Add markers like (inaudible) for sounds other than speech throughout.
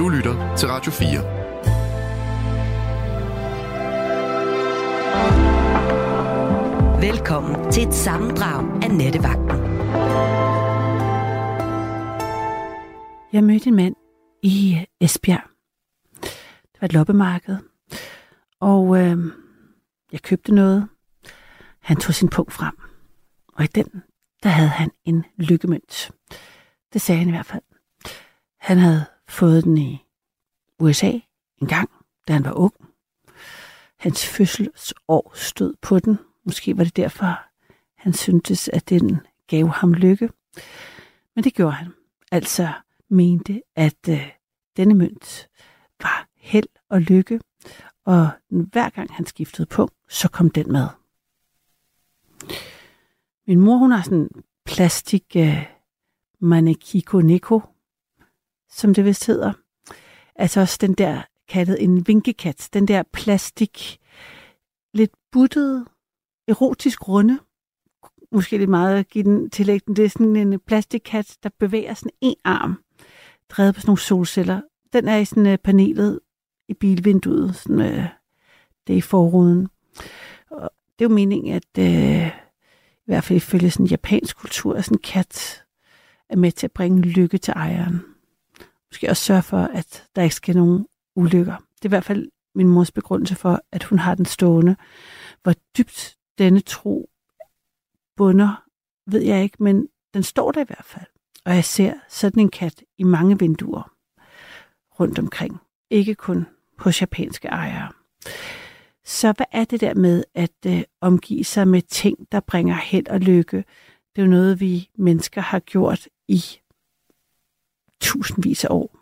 Du lytter til Radio 4. Velkommen til et sammendrag af Nettevagten. Jeg mødte en mand i Esbjerg. Det var et loppemarked. Og øh, jeg købte noget. Han tog sin punkt frem. Og i den, der havde han en lykkemønt. Det sagde han i hvert fald. Han havde fået den i USA en gang, da han var ung. Hans fødselsår stod på den. Måske var det derfor, han syntes, at den gav ham lykke. Men det gjorde han. Altså mente, at øh, denne mønt var held og lykke, og hver gang han skiftede punkt, så kom den med. Min mor, hun har sådan en plastik øh, manekiko neko, som det vist hedder. Altså også den der kaldet en vinkekat, den der plastik, lidt buttede, erotisk runde, måske lidt meget at give den tillæg, det er sådan en plastikkat, der bevæger sådan en arm, drevet på sådan nogle solceller. Den er i sådan uh, panelet i bilvinduet, sådan, uh, det er i forruden. Og det er jo meningen, at uh, i hvert fald ifølge sådan japansk kultur, at sådan en kat er med til at bringe lykke til ejeren. Måske også sørge for, at der ikke sker nogen ulykker. Det er i hvert fald min mors begrundelse for, at hun har den stående. Hvor dybt denne tro bunder, ved jeg ikke, men den står der i hvert fald. Og jeg ser sådan en kat i mange vinduer rundt omkring. Ikke kun hos japanske ejere. Så hvad er det der med at øh, omgive sig med ting, der bringer held og lykke? Det er jo noget, vi mennesker har gjort i tusindvis af år.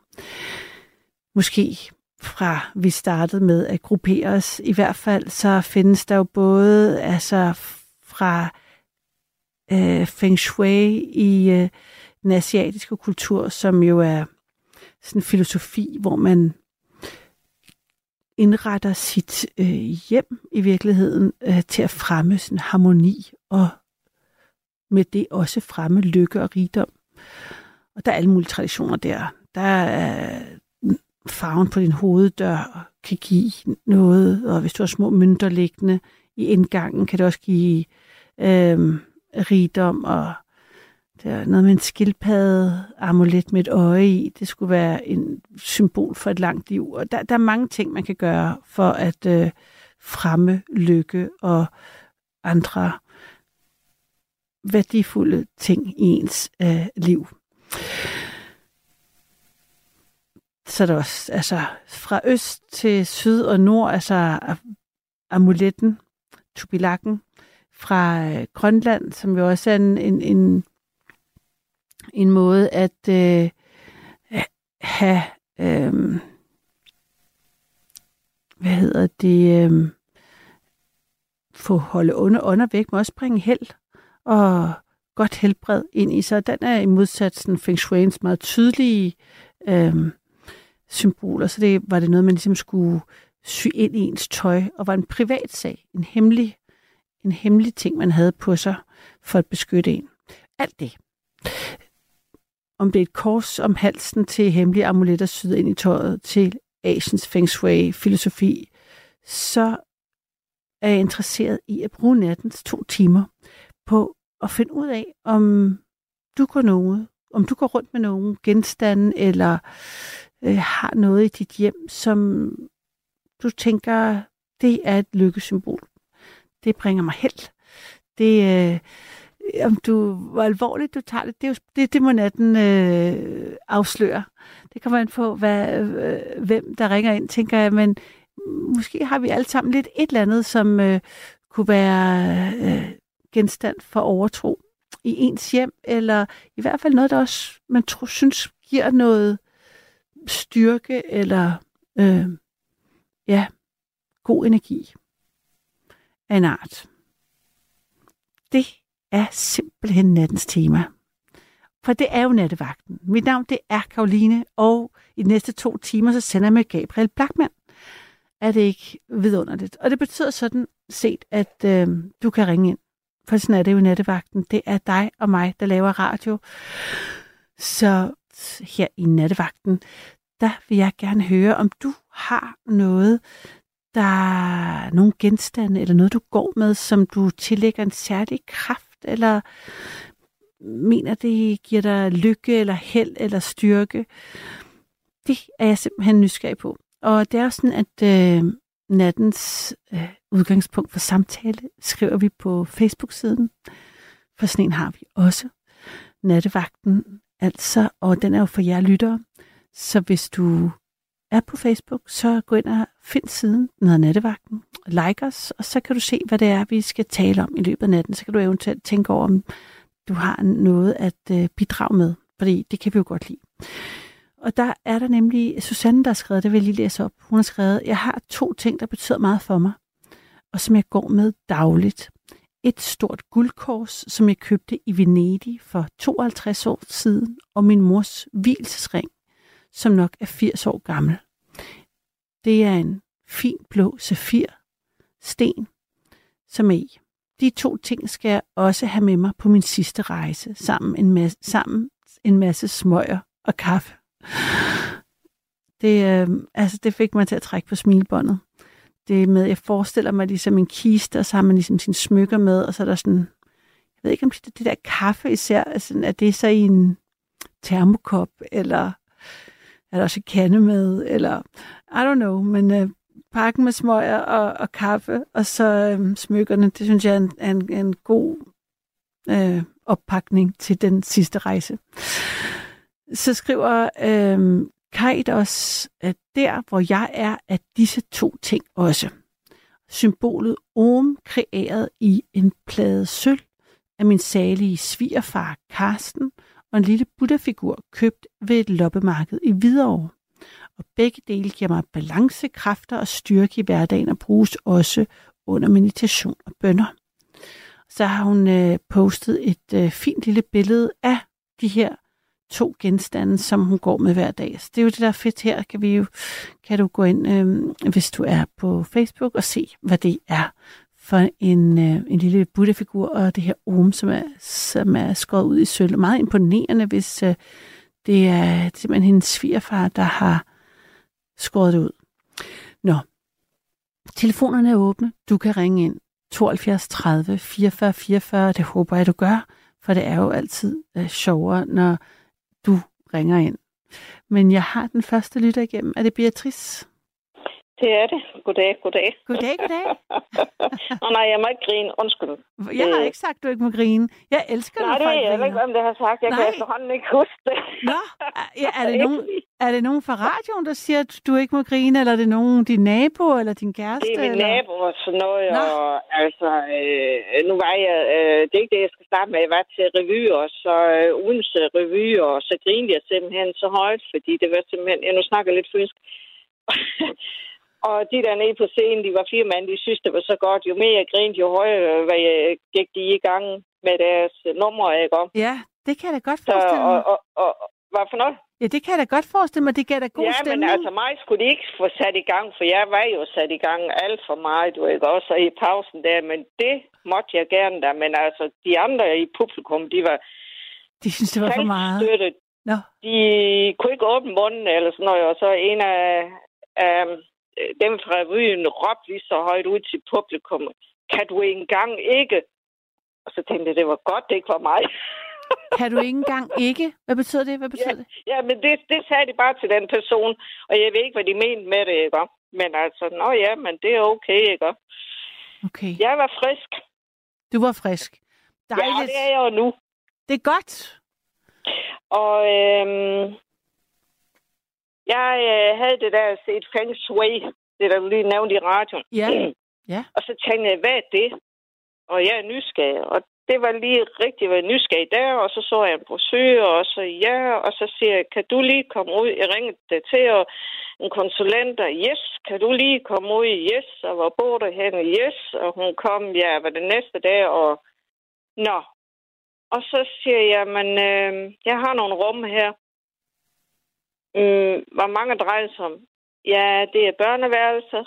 Måske fra vi startede med at gruppere os. I hvert fald så findes der jo både altså fra øh, Feng Shui i øh, den asiatiske kultur, som jo er sådan en filosofi, hvor man indretter sit øh, hjem i virkeligheden øh, til at fremme sådan harmoni og med det også fremme lykke og rigdom. Og der er alle mulige traditioner der. Der er mm, farven på din hoveddør kan give noget, og hvis du har små mønter liggende i indgangen, kan det også give øh, rigdom, og der er noget med en skildpadde amulet med et øje i. Det skulle være en symbol for et langt liv. Og der, der er mange ting, man kan gøre for at øh, fremme lykke og andre værdifulde ting i ens øh, liv. Så er der også, altså fra øst til syd og nord, altså amuletten, tubilakken, fra øh, Grønland, som jo også er en, en, en, en måde at øh, have, øh, hvad hedder det, øh, få holde under, under væk, men også bringe held og godt helbred ind i sig. Den er i modsatsen Feng Shui's meget tydelige øh, symboler, så det var det noget, man ligesom skulle sy ind i ens tøj, og var en privat sag, en hemmelig, en hemmelig ting, man havde på sig for at beskytte en. Alt det. Om det er et kors om halsen til hemmelige amuletter syet ind i tøjet til Asiens Feng Shui-filosofi, så er jeg interesseret i at bruge nattens to timer på at finde ud af, om du går noget, om du går rundt med nogen genstande, eller øh, har noget i dit hjem, som du tænker, det er et lykkesymbol. Det bringer mig held. Det, øh, om du, hvor alvorligt du tager det, det, er jo, det, det må natten øh, afsløre. Det kommer an på, hvad, øh, hvem der ringer ind, tænker jeg, men måske har vi alle sammen lidt et eller andet, som øh, kunne være øh, genstand for overtro i ens hjem, eller i hvert fald noget, der også man tror, synes giver noget styrke eller øh, ja, god energi af en art. Det er simpelthen nattens tema. For det er jo nattevagten. Mit navn det er Karoline, og i de næste to timer så sender jeg med Gabriel Blackman. Er det ikke vidunderligt? Og det betyder sådan set, at øh, du kan ringe ind. For sådan er det jo nattevagten. Det er dig og mig, der laver radio. Så her i nattevagten, der vil jeg gerne høre, om du har noget, der er nogle genstande eller noget, du går med, som du tillægger en særlig kraft, eller mener, det giver dig lykke eller held eller styrke. Det er jeg simpelthen nysgerrig på. Og det er sådan, at øh, nattens øh, udgangspunkt for samtale skriver vi på Facebook-siden. For sådan en har vi også. Nattevagten, altså, og den er jo for jer lyttere. Så hvis du er på Facebook, så gå ind og find siden, den hedder Nattevagten, like os, og så kan du se, hvad det er, vi skal tale om i løbet af natten. Så kan du eventuelt tænke over, om du har noget at øh, bidrage med, fordi det kan vi jo godt lide. Og der er der nemlig Susanne, der har skrevet, det vil jeg lige læse op. Hun har skrevet, jeg har to ting, der betyder meget for mig, og som jeg går med dagligt. Et stort guldkors, som jeg købte i Venedig for 52 år siden, og min mors hvilesring, som nok er 80 år gammel. Det er en fin blå safir sten, som er i. De to ting skal jeg også have med mig på min sidste rejse, sammen en masse, sammen en masse smøger og kaffe. Det, øh, altså, det fik mig til at trække på smilbåndet. Det med, jeg forestiller mig ligesom en kiste, og så har man ligesom sine smykker med, og så er der sådan, jeg ved ikke om det, det der kaffe især, altså, er det så i en termokop, eller er der også kande med, eller I don't know, men øh, pakken med smøger og, og kaffe, og så øh, smykkerne, det synes jeg er en, en, en god øh, oppakning til den sidste rejse. Så skriver øh, Kajt også, at der, hvor jeg er, er disse to ting også. Symbolet Om kreeret i en plade sølv af min salige svigerfar Karsten, og en lille Buddha-figur købt ved et loppemarked i Hvidovre. Og begge dele giver mig balance, kræfter og styrke i hverdagen og bruges også under meditation og bønder. Så har hun øh, postet et øh, fint lille billede af de her to genstande, som hun går med hver dag. Så det er jo det, der er fedt her. Kan, vi jo, kan du gå ind, øh, hvis du er på Facebook, og se, hvad det er for en, øh, en lille Buddha-figur, og det her om, som er, som er skåret ud i sølv. Meget imponerende, hvis øh, det er simpelthen hendes svigerfar, der har skåret det ud. Nå, telefonerne er åbne. Du kan ringe ind 72 30 44 44. Det håber jeg, du gør, for det er jo altid øh, sjovere, når du ringer ind. Men jeg har den første lytter igennem. Er det Beatrice? Det er det. Goddag, goddag. Goddag, goddag. (laughs) Nå nej, jeg må ikke grine. Undskyld. Jeg har ikke sagt, at du ikke må grine. Jeg elsker, Nej, når det folk ved jeg ikke, hvem det har sagt. Jeg Nej. kan efterhånden ikke huske det. Nå, er, er, det (laughs) nogen, er det nogen fra radioen, der siger, at du ikke må grine, eller er det nogen din nabo, eller din kæreste? Det er min eller? nabo og sådan noget, Nå. og altså, øh, nu var jeg, øh, det er ikke det, jeg skal starte med, jeg var til revy, og så øh, ugens øh, revy, og så grinede jeg simpelthen så højt, fordi det var simpelthen, jeg nu snakker lidt fynsk, (laughs) og de der nede på scenen, de var fire mand, de synes, det var så godt, jo mere jeg grinede, jo højere hvad jeg gik de i gang med deres øh, numre, ikke om? Ja, det kan jeg da godt Så, forestille og, mig. og, og, hvad for noget? Ja, det kan jeg da godt forestille mig. Det gav da god ja, stemning. men altså mig skulle de ikke få sat i gang, for jeg var jo sat i gang alt for meget, du ikke også i pausen der, men det måtte jeg gerne da. Men altså, de andre i publikum, de var De synes, det var for meget. støttet. Nå, De kunne ikke åbne munden eller sådan noget, og så en af, af dem fra revyen råbte lige så højt ud til publikum, kan du ikke engang ikke? Og så tænkte jeg, det var godt, det ikke var mig. (laughs) kan du ikke engang ikke? Hvad betyder det? Hvad betyder Ja, det? ja, men det, det sagde de bare til den person, og jeg ved ikke, hvad de mente med det, ikke? Men altså, nå ja, men det er okay, ikke? Okay, Jeg var frisk. du var frisk. Ja, Dejligt. det er jeg jo nu. det er godt. Og øhm, jeg øh, havde det der set Feng Shui, det der lige nævnte i radioen. Ja. (clears throat) Ja. Og så tænkte jeg, hvad er det? Og jeg er nysgerrig. Og det var lige rigtigt, hvad nysgerrig der, og så så jeg en brochure, og så ja, og så siger jeg, kan du lige komme ud? Jeg ringede til, og en konsulent, og yes, kan du lige komme ud? Yes, og hvor bor du henne? Yes, og hun kom, ja, var det næste dag, og nå. Og så siger jeg, men øh, jeg har nogle rum her. Mm, hvor mange drejer det sig om? Ja, det er børneværelser.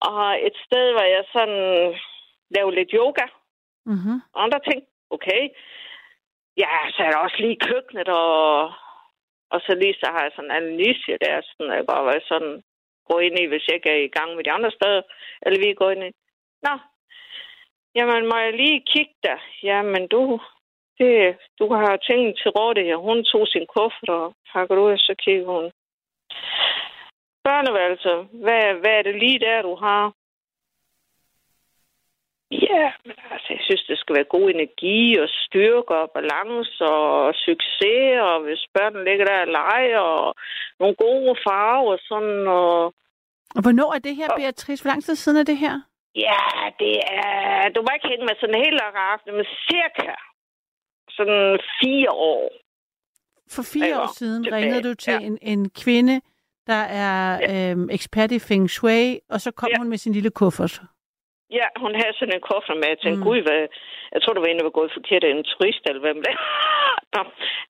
Og et sted, hvor jeg sådan lavede lidt yoga Mm-hmm. andre ting. Okay. Ja, så er der også lige køkkenet og, Og så lige så har jeg sådan en analyse der, sådan jeg bare var sådan, gå ind i, hvis jeg ikke er i gang med de andre steder, eller vi går ind i. Nå, jamen må jeg lige kigge der? Jamen du, det, du har tingene til rådighed. Hun tog sin kuffert og pakker ud, og så kigger hun. Børneværelse, hvad, hvad er det lige der, du har? Ja, men altså, jeg synes, det skal være god energi og styrke og balance og succes, og hvis børnene ligger der og leger, og nogle gode farver og sådan, og... Og hvornår er det her, Beatrice? Hvor lang tid siden er det her? Ja, det er... Du må ikke hænge med sådan helt aften, men cirka sådan fire år. For fire år siden tilbage. ringede du til ja. en, en kvinde, der er ja. øhm, ekspert i Feng Shui, og så kom ja. hun med sin lille kuffert. Ja, hun havde sådan en kuffert med. Jeg tænkte, mm. gud, hvad, jeg tror, det var en, der var gået forkert af en turist, eller hvem det (laughs) Nå,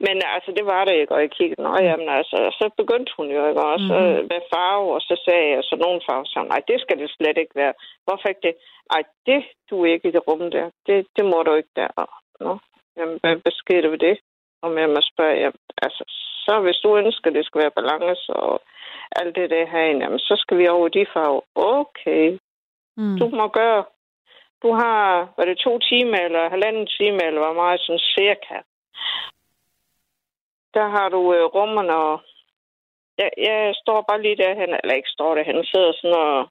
Men altså, det var det ikke, og jeg kiggede, nå, jamen altså, så begyndte hun jo, ikke også, mm. hvad farve, og så sagde jeg, så nogle farver, så nej, det skal det slet ikke være. Hvorfor ikke det? Nej, det du ikke i det rum der. Det, det må du ikke der. Nå, jamen, hvad, hvad sker der ved det? Og jeg må spørge, jamen, altså, så hvis du ønsker, at det skal være balance og alt det der herinde, jamen, så skal vi over de farver. Okay, mm. du må gøre. Du har, var det to timer eller halvanden time, eller hvor meget sådan cirka. Der har du øh, rummerne, og jeg, jeg står bare lige derhen, eller ikke står derhen, sidder sådan og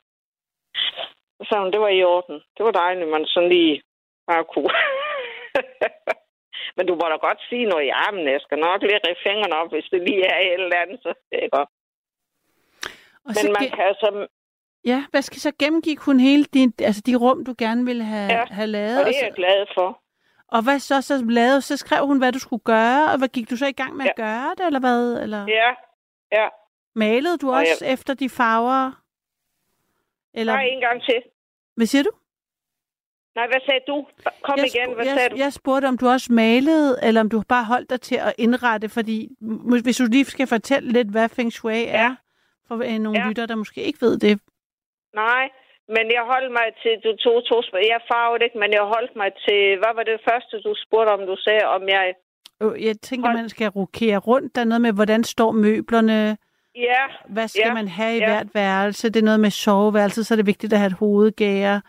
så det var i orden. Det var dejligt, man sådan lige bare kunne. (laughs) Men du må da godt sige noget i armen. Jeg skal nok lige rive fingrene op, hvis det lige er et eller andet, så godt. Og Men man kan altså Ja, hvad skal så gennemgik hun hele din, altså de rum, du gerne ville have, ja, have lavet? og det er jeg glad for. Og hvad så så lavede? Så skrev hun, hvad du skulle gøre, og hvad gik du så i gang med ja. at gøre det, eller hvad? Eller? Ja, ja. Malede du også ja. efter de farver? Eller... Nej, en gang til. Hvad siger du? Nej, hvad sagde du? Kom jeg igen, hvad jeg, sagde du? Jeg spurgte, om du også malede, eller om du bare holdt dig til at indrette, fordi hvis du lige skal fortælle lidt, hvad Feng Shui ja. er, for øh, nogle ja. lytter, der måske ikke ved det. Nej, men jeg holdt mig til, du tog to spørgsmål. Jeg farvede ikke, men jeg holdt mig til, hvad var det første, du spurgte om, du sagde, om jeg... Jeg tænker, hold... man skal rokere rundt. Der er noget med, hvordan står møblerne? Ja. Hvad skal ja. man have i ja. hvert værelse? Det er noget med soveværelse, så er det vigtigt at have et hovedgære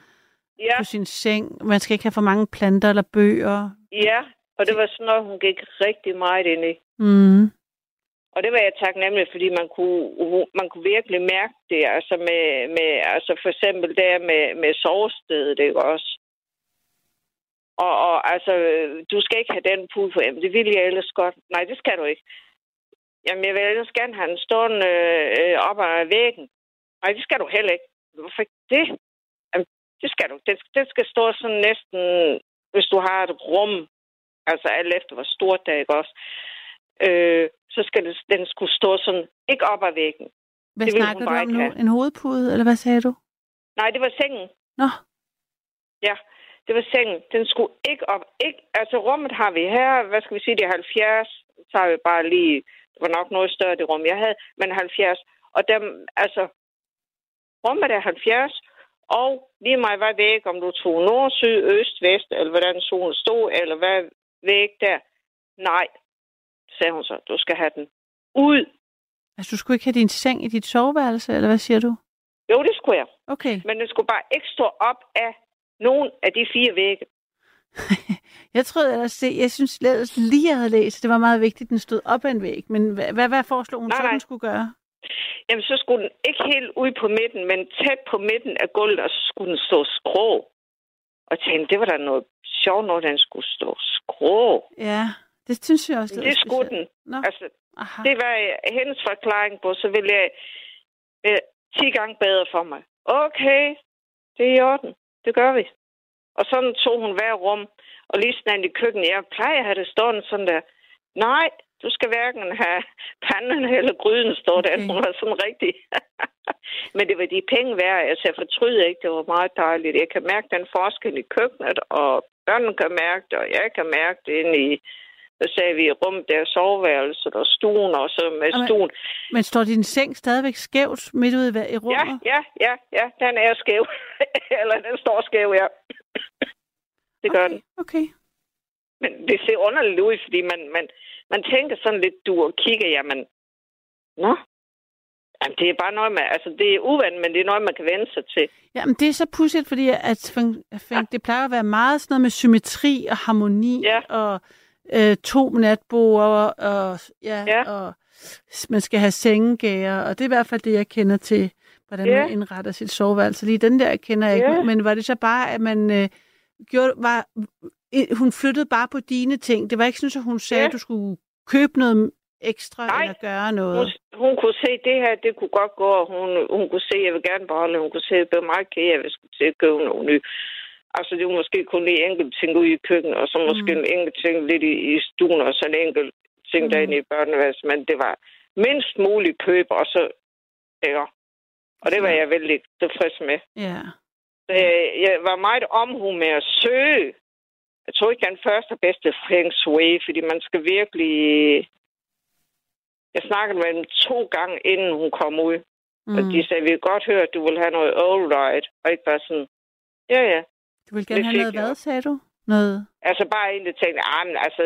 ja. på sin seng. Man skal ikke have for mange planter eller bøger. Ja, og det var sådan noget, hun gik rigtig meget ind i. Mm. Og det var jeg taknemmelig, fordi man kunne, man kunne virkelig mærke det, altså med, med altså for eksempel der med, med sovestedet, ikke også? Og, og altså, du skal ikke have den pude på, jamen det vil jeg ellers godt. Nej, det skal du ikke. Jamen, jeg vil ellers gerne have den stående øh, op ad væggen. Nej, det skal du heller ikke. Hvorfor ikke det? Det skal du. Den, den skal stå sådan næsten, hvis du har et rum, altså alt efter hvor stort det er, ikke også? Øh, så skal det, den skulle stå sådan, ikke op ad væggen. Hvad det snakker du om nu? Have. En hovedpude, eller hvad sagde du? Nej, det var sengen. Nå. Ja, det var sengen. Den skulle ikke op. Ikke, altså rummet har vi her, hvad skal vi sige, det er 70. Så har vi bare lige, det var nok noget større det rum, jeg havde, men 70. Og dem, altså, rummet er 70, og lige meget hvad væg, om du tog nord, syd, øst, vest, eller hvordan solen stod, eller hvad væg der. Nej, sagde hun så. Du skal have den ud. Altså, du skulle ikke have din seng i dit soveværelse, eller hvad siger du? Jo, det skulle jeg. Okay. Men den skulle bare ikke stå op af nogen af de fire vægge. (laughs) jeg troede ellers, det, jeg synes ellers lige, jeg havde læst, det var meget vigtigt, at den stod op af en væg. Men hvad, hvad, hvad foreslog hun nej, så, nej. den skulle gøre? Jamen, så skulle den ikke helt ud på midten, men tæt på midten af gulvet, og så skulle den stå skrå. Og tænkte, det var da noget sjovt, når den skulle stå skrå. Ja. Det synes jeg også. Det, det skulle den. Nå. Altså, Aha. det var hendes forklaring på, så ville jeg øh, 10 gange bedre for mig. Okay, det er i orden. Det gør vi. Og sådan tog hun hver rum, og lige sådan i køkkenet. Jeg plejer at have det stående sådan der. Nej, du skal hverken have panden eller gryden stå der. Okay. Hun var sådan rigtig. (laughs) Men det var de penge værd. Altså, jeg fortryder ikke. Det var meget dejligt. Jeg kan mærke den forskel i køkkenet, og børnene kan mærke det, og jeg kan mærke det inde i så sagde vi rum der soveværelse og stuen, og så med stuen. Men står din seng stadigvæk skævt midt ude i rummet? Ja, ja, ja, ja, den er skæv. (laughs) Eller den står skæv, ja. det gør okay, den. Okay. Men det ser underligt ud, fordi man, man, man tænker sådan lidt, du og kigger, jamen, nå, Jamen, det er bare noget, man, altså det er uvandt, men det er noget, man kan vende sig til. Jamen, det er så pudsigt, fordi at, at det plejer at være meget sådan noget med symmetri og harmoni Ja. og øh, to natboer og, ja, Ja. og man skal have sengegærer, og det er i hvert fald det, jeg kender til, hvordan Ja. man indretter sit soveværelse. Lige den der kender jeg Ja. ikke, men var det så bare, at man øh, gjorde, var, hun flyttede bare på dine ting? Det var ikke sådan, at hun sagde, Ja. at du skulle købe noget ekstra Nej. eller gøre Hun, noget? hun kunne se, det her, det kunne godt gå, og hun, hun kunne se, jeg vil gerne beholde, hun kunne se, at det meget kære, hvis jeg skulle til at købe noget nyt. Altså, det var måske kun lige enkelt ting ude i køkkenet, og så måske Mm. en enkelt ting lidt i, i stuen, og så en enkelt ting Mm. derinde i børneværelset, men det var mindst muligt køb, og så, ja. Og det var Ja. jeg vældig tilfreds med. Ja. Jeg, jeg var meget omhu med at søge. Jeg tror ikke, den første og bedste feng shui, fordi man skal virkelig... Jeg snakkede med dem to gange, inden hun kom ud. Mm. Og de sagde, vi kan godt høre, at du vil have noget old right. Og ikke bare sådan, ja, ja. Du vil gerne det have noget jeg hvad, sagde du? Noget? Altså bare egentlig tænkte, ah, men altså,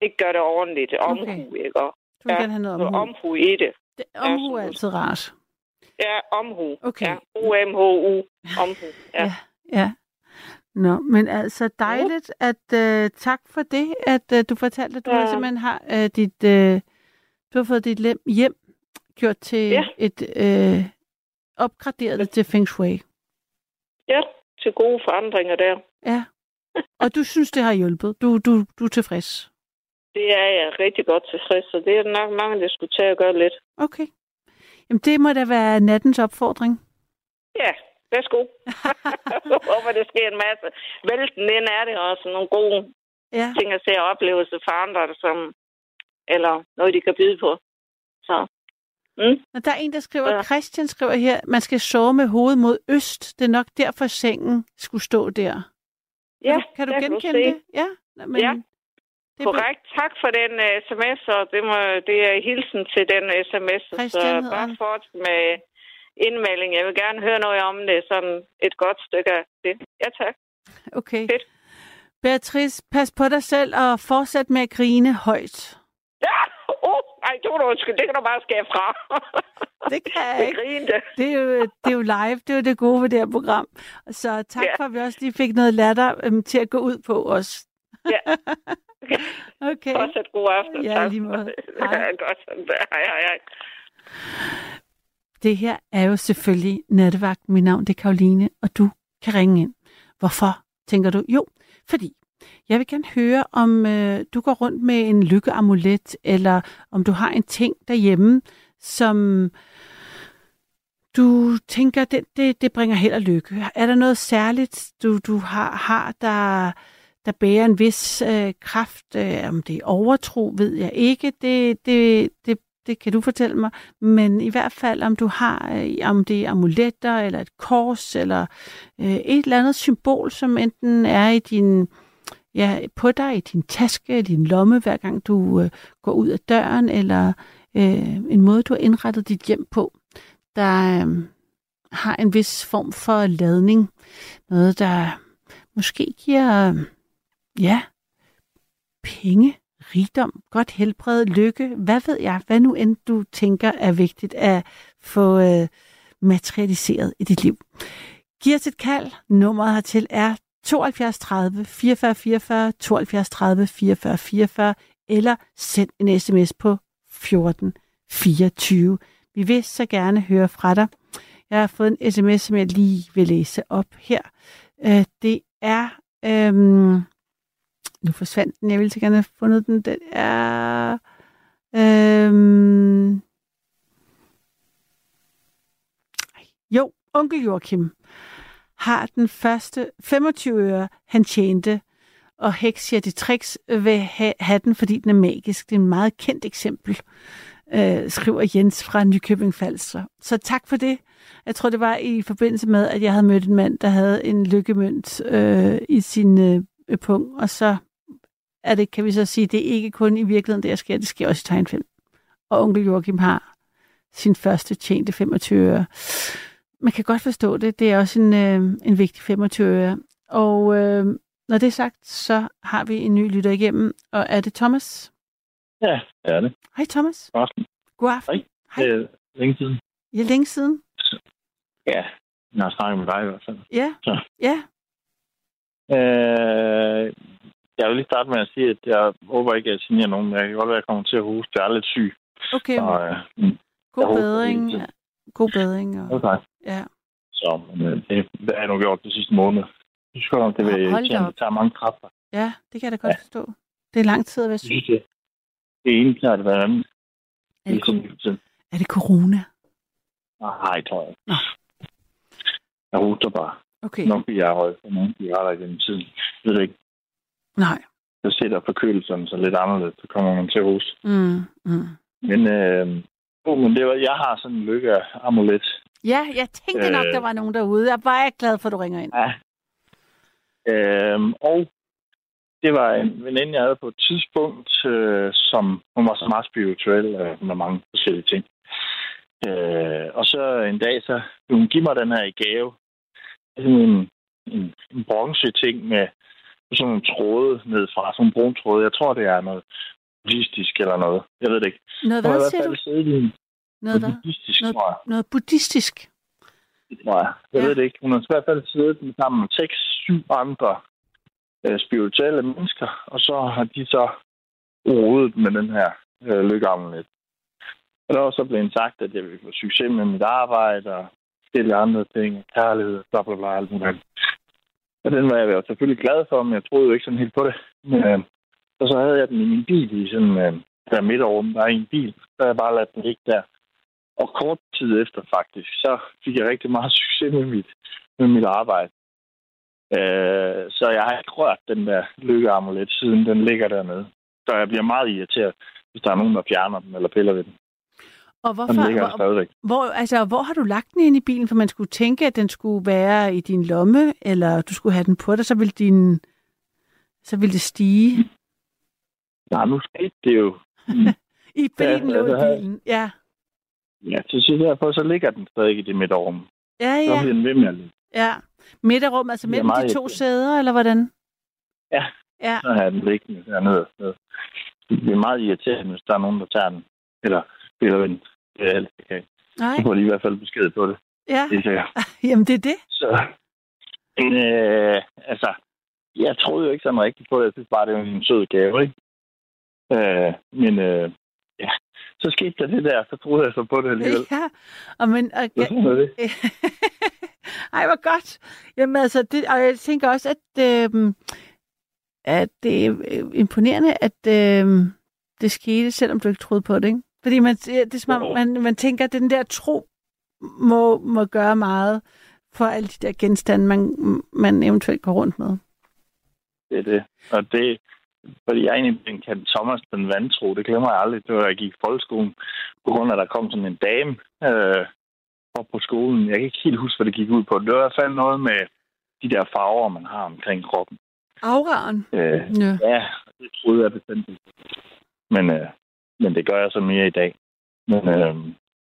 ikke gør det ordentligt. Omhu, okay. ikke? Og Du vil Ja, gerne have noget omhu. omhu i det. Det, omhu er sådan. altid rart. Ja, omhu. Okay. Ja, O-M-H-U. Omhu. Ja. Ja. Ja. Nå, men altså dejligt, at uh, tak for det, at uh, du fortalte, at du Ja. ja. simpelthen har uh, dit, uh, du har fået dit lem hjem gjort til Ja. et uh, opgraderet det til Feng Shui. ja, til gode forandringer der. Ja. Og du synes, det har hjulpet. Du, du, du er tilfreds. Det er jeg rigtig godt tilfreds, så det er nok mange, der skulle tage og gøre lidt. Okay. Jamen, det må da være nattens opfordring. Ja, værsgo. (laughs) jeg håber, det sker en masse. Vælten ind er det også nogle gode Ja. ting at se og oplevelser for andre, som, eller noget, de kan byde på. Så, mm, Og der er en, der skriver, Ja. Christian skriver her, man skal sove med hovedet mod øst. Det er nok derfor sengen skulle stå der. ja, kan du, kan du genkende se. det? Ja. Men Ja. Det Korrekt. Tak for den uh, sms, og det, må, det er hilsen til den sms. Christian så bare fortsæt med indmelding. Jeg vil gerne høre noget om det, sådan et godt stykke af det. Ja, tak. Okay. Fedt. Beatrice, pas på dig selv og fortsæt med at grine højt. Ja! Oh, (laughs) nej, det var du undskyld. Det kan du bare skære fra. (laughs) Det kan jeg ikke. grinte. Det er, jo, det er jo live. Det er jo det gode ved det her program. Så tak Ja. for, at vi også lige fik noget latter øhm, til at gå ud på os. Ja. (laughs) okay. Fortsat god aften. Ja, tak. lige måde. Ja, Hej. godt. Hej, hej, hej. Det her er jo selvfølgelig nattevagt. Mit navn det er Karoline, og du kan ringe ind. Hvorfor, tænker du? Jo, fordi jeg vil gerne høre, om øh, du går rundt med en lykkeamulet, eller om du har en ting derhjemme, som du tænker, det, det, det bringer held og lykke. Er der noget særligt, du, du har, har der, der bærer en vis øh, kraft? Øh, om det er overtro, ved jeg ikke. Det, det, det, det kan du fortælle mig. Men i hvert fald, om du har, øh, om det er amuletter, eller et kors, eller øh, et eller andet symbol, som enten er i din, ja, på dig, i din taske, i din lomme, hver gang du øh, går ud af døren, eller øh, en måde, du har indrettet dit hjem på, der øh, har en vis form for ladning. Noget, der måske giver, øh, ja, penge, rigdom, godt helbred, lykke, hvad ved jeg, hvad nu end du tænker er vigtigt at få øh, materialiseret i dit liv. Giv os et kald. Nummeret hertil er 72 30 44 44, 72 30 44 44, eller send en sms på 14 24. Vi vil så gerne høre fra dig. Jeg har fået en sms, som jeg lige vil læse op her. Øh, det er... Øhm, nu forsvandt den. Jeg ville så gerne have fundet den. Den er... Øhm, jo, onkel Joachim har den første 25 øre, han tjente, og Heks de tricks vil ha- have den, fordi den er magisk. Det er en meget kendt eksempel, øh, skriver Jens fra Nykøbing Falster. Så tak for det. Jeg tror, det var i forbindelse med, at jeg havde mødt en mand, der havde en lykkemønt øh, i sin øh, pung, og så er det, kan vi så sige, det er ikke kun i virkeligheden, det der sker, det sker også i tegnfilm. Og onkel Joachim har sin første tjente 25 øre. Man kan godt forstå det. Det er også en, øh, en vigtig 25 øre. Og øh, når det er sagt, så har vi en ny lytter igennem, og er det Thomas? Ja, det er det. Hej Thomas. God aften. God aften. Hej. Hej. Det er længe siden. Ja, længe siden. Ja, jeg har snakket med dig i hvert fald. Ja. Så. Ja. Øh, jeg vil lige starte med at sige, at jeg håber ikke, at jeg signerer nogen. Jeg kan godt være, at jeg kommer til at hoste. Jeg er lidt syg. Okay. Og, øh, mm, God jeg håber, bedring. det er Ja. God bedring. Og... okay. Ja. Så men, øh, det, det har jeg nu gjort de sidste måned. Jeg synes godt, det vil irritere. op. Det tager mange kræfter. ja, det kan jeg da godt Ja. forstå. Det er lang tid at være Jeg syg. det, det ene klart hvad andet. Er det, sådan, er det corona? nej, tror jeg. Nå. Jeg hoster bare. Okay. Nok bliver jeg høj, for nogle bliver der igennem tiden. Jeg ved det ikke. Nej. Så sætter forkølelsen så lidt anderledes, så kommer man til at hoste. Mm, mm. Men, øh, oh, men det var, jeg har sådan en lykke-amulet. Ja, jeg tænkte nok, Øh. der var nogen derude. Jeg er bare glad for, at du ringer ind. Ja. Øhm, og det var en veninde, jeg havde på et tidspunkt, øh, som hun var så meget spirituel øh, med mange forskellige ting. Øh, og så en dag, så ville hun give mig den her i gave. Det er en, en, en bronze-ting med sådan nogle tråde nedfra, sådan nogle brune tråde. Jeg tror, det er noget buddhistisk eller noget. Jeg ved det ikke. Noget hvad, siger du? Noget hvad? buddhistisk, Noget- tror jeg. Noget buddhistisk. Tror jeg. Ja. ved det ikke. Hun har i hvert fald siddet sammen med seks, syv andre øh, spirituelle mennesker, og så har de så rodet med den her øh, lykkeamulet. Og der var så blevet sagt, at jeg ville få succes med mit arbejde og stille andre ting, kærlighed, bla bla bla, alt muligt. Og den var jeg jo selvfølgelig glad for, men jeg troede jo ikke sådan helt på det. Men, øh, og så havde jeg den i min bil i sådan øh, der midterrum, der er i en bil. Så havde jeg bare ladt den ligge der. Og kort tid efter faktisk, så fik jeg rigtig meget (laughs) succes med mit, med mit arbejde. Øh, så jeg har ikke rørt den der lykkeamulet, siden den ligger dernede. Så jeg bliver meget irriteret, hvis der er nogen, der fjerner den eller piller ved den. Og Den hvorfor, ligger der hvor, stadigvæk. hvor, altså, hvor har du lagt den ind i bilen? For man skulle tænke, at den skulle være i din lomme, eller du skulle have den på dig, så ville, din, så ville det stige. Nej, nu skete det jo. (laughs) I bilen Ja, lå i altså, bilen. Ja. Ja, så, så derfor så ligger den stadig i det midterrum. Ja, Så ja. bliver den ved med at ligge. ja. Midterrum, altså er mellem de to irriterende. sæder, eller hvordan? Ja. Ja, Så har den liggende dernede. Så Det bliver meget irriterende, hvis der er nogen, der tager den. Eller piller ved den. Det er alt, jeg kan. nej. Så får de i hvert fald besked på det. Ja, Det er (laughs) jamen det er det. Så, men, øh, altså, jeg troede jo ikke sådan rigtigt på det. Jeg synes bare, det var en sød gave, ikke? Øh, men øh, ja, så skete der det der, så troede jeg så på det alligevel. (laughs) Ja, og men, og, Så sådan er det. (laughs) Ej, hvor godt. Jamen altså, det, og jeg tænker også, at, øh, at det er imponerende, at øh, det skete, selvom du ikke troede på det, ikke? Fordi man, det er som om, man, man tænker, at den der tro må, må gøre meget for alle de der genstande, man, man eventuelt går rundt med. Det er det. Og det, fordi jeg egentlig kaldt Thomas den vantro, det glemmer jeg aldrig. Det var, jeg gik i folkeskolen, på grund af, at der kom sådan en dame øh, op på skolen. Jeg kan ikke helt huske, hvad det gik ud på. Det var i hvert fald noget med de der farver, man har omkring kroppen. Auraen. Øh, Ja. ja, det troede jeg bestemt. Men, øh, men det gør jeg så mere i dag. Men, øh,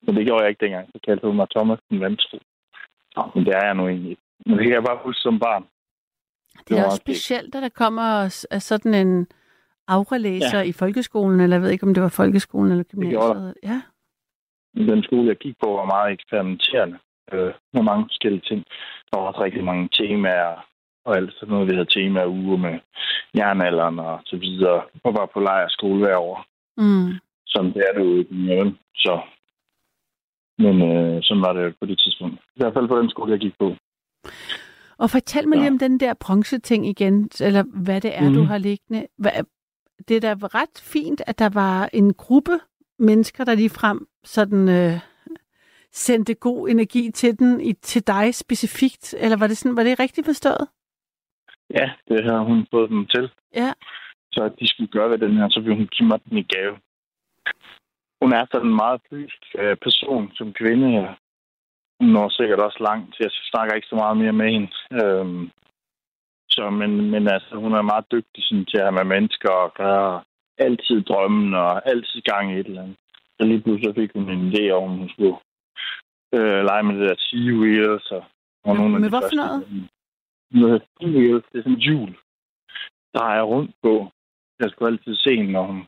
men det gjorde jeg ikke dengang. Så kaldte hun mig Thomas den. Nå, men det er jeg nu egentlig. Men det kan jeg bare huske som barn. Det er var da også det. specielt, at der kommer sådan en auralæser ja. i folkeskolen, eller jeg ved ikke, om det var folkeskolen eller gymnasiet. Ja. Den skole, jeg gik på, var meget eksperimenterende øh, med mange forskellige ting. Der var også rigtig mange temaer og alt sådan noget. Vi havde temaer uge med jernalderen og så videre. Og var på lejrskole hver år, Mm. som det er derude i Mjøln. Så men øh, sådan var det jo på det tidspunkt. I hvert fald på den skole, jeg gik på. Og fortæl mig Ja. lige om den der bronzeting igen, eller hvad det er, mm. du Mhm. har liggende. Det er da ret fint, at der var en gruppe mennesker, der lige frem sådan øh, sendte god energi til den, i, til dig specifikt, eller var det sådan, var det rigtigt forstået? Ja, det har hun fået dem til. Ja. Så at de skulle gøre ved den her, så ville hun give mig den i gave. Hun er sådan en meget fysisk øh, person som kvinde. Ja. Hun når sikkert også langt. Jeg snakker ikke så meget mere med hende. Øhm, så, men, men altså, hun er meget dygtig sådan, til at have med mennesker at gøre. Altid drømmen og altid gang i et eller andet. Så lige pludselig fik hun en idé om, hun skulle øh, lege med det der Sea Wheels. Og, og nogle af Med de hvad for noget? Noget Sea Wheels, det er sådan en hjul. drejer rundt på. Jeg skulle altid se hende, når hun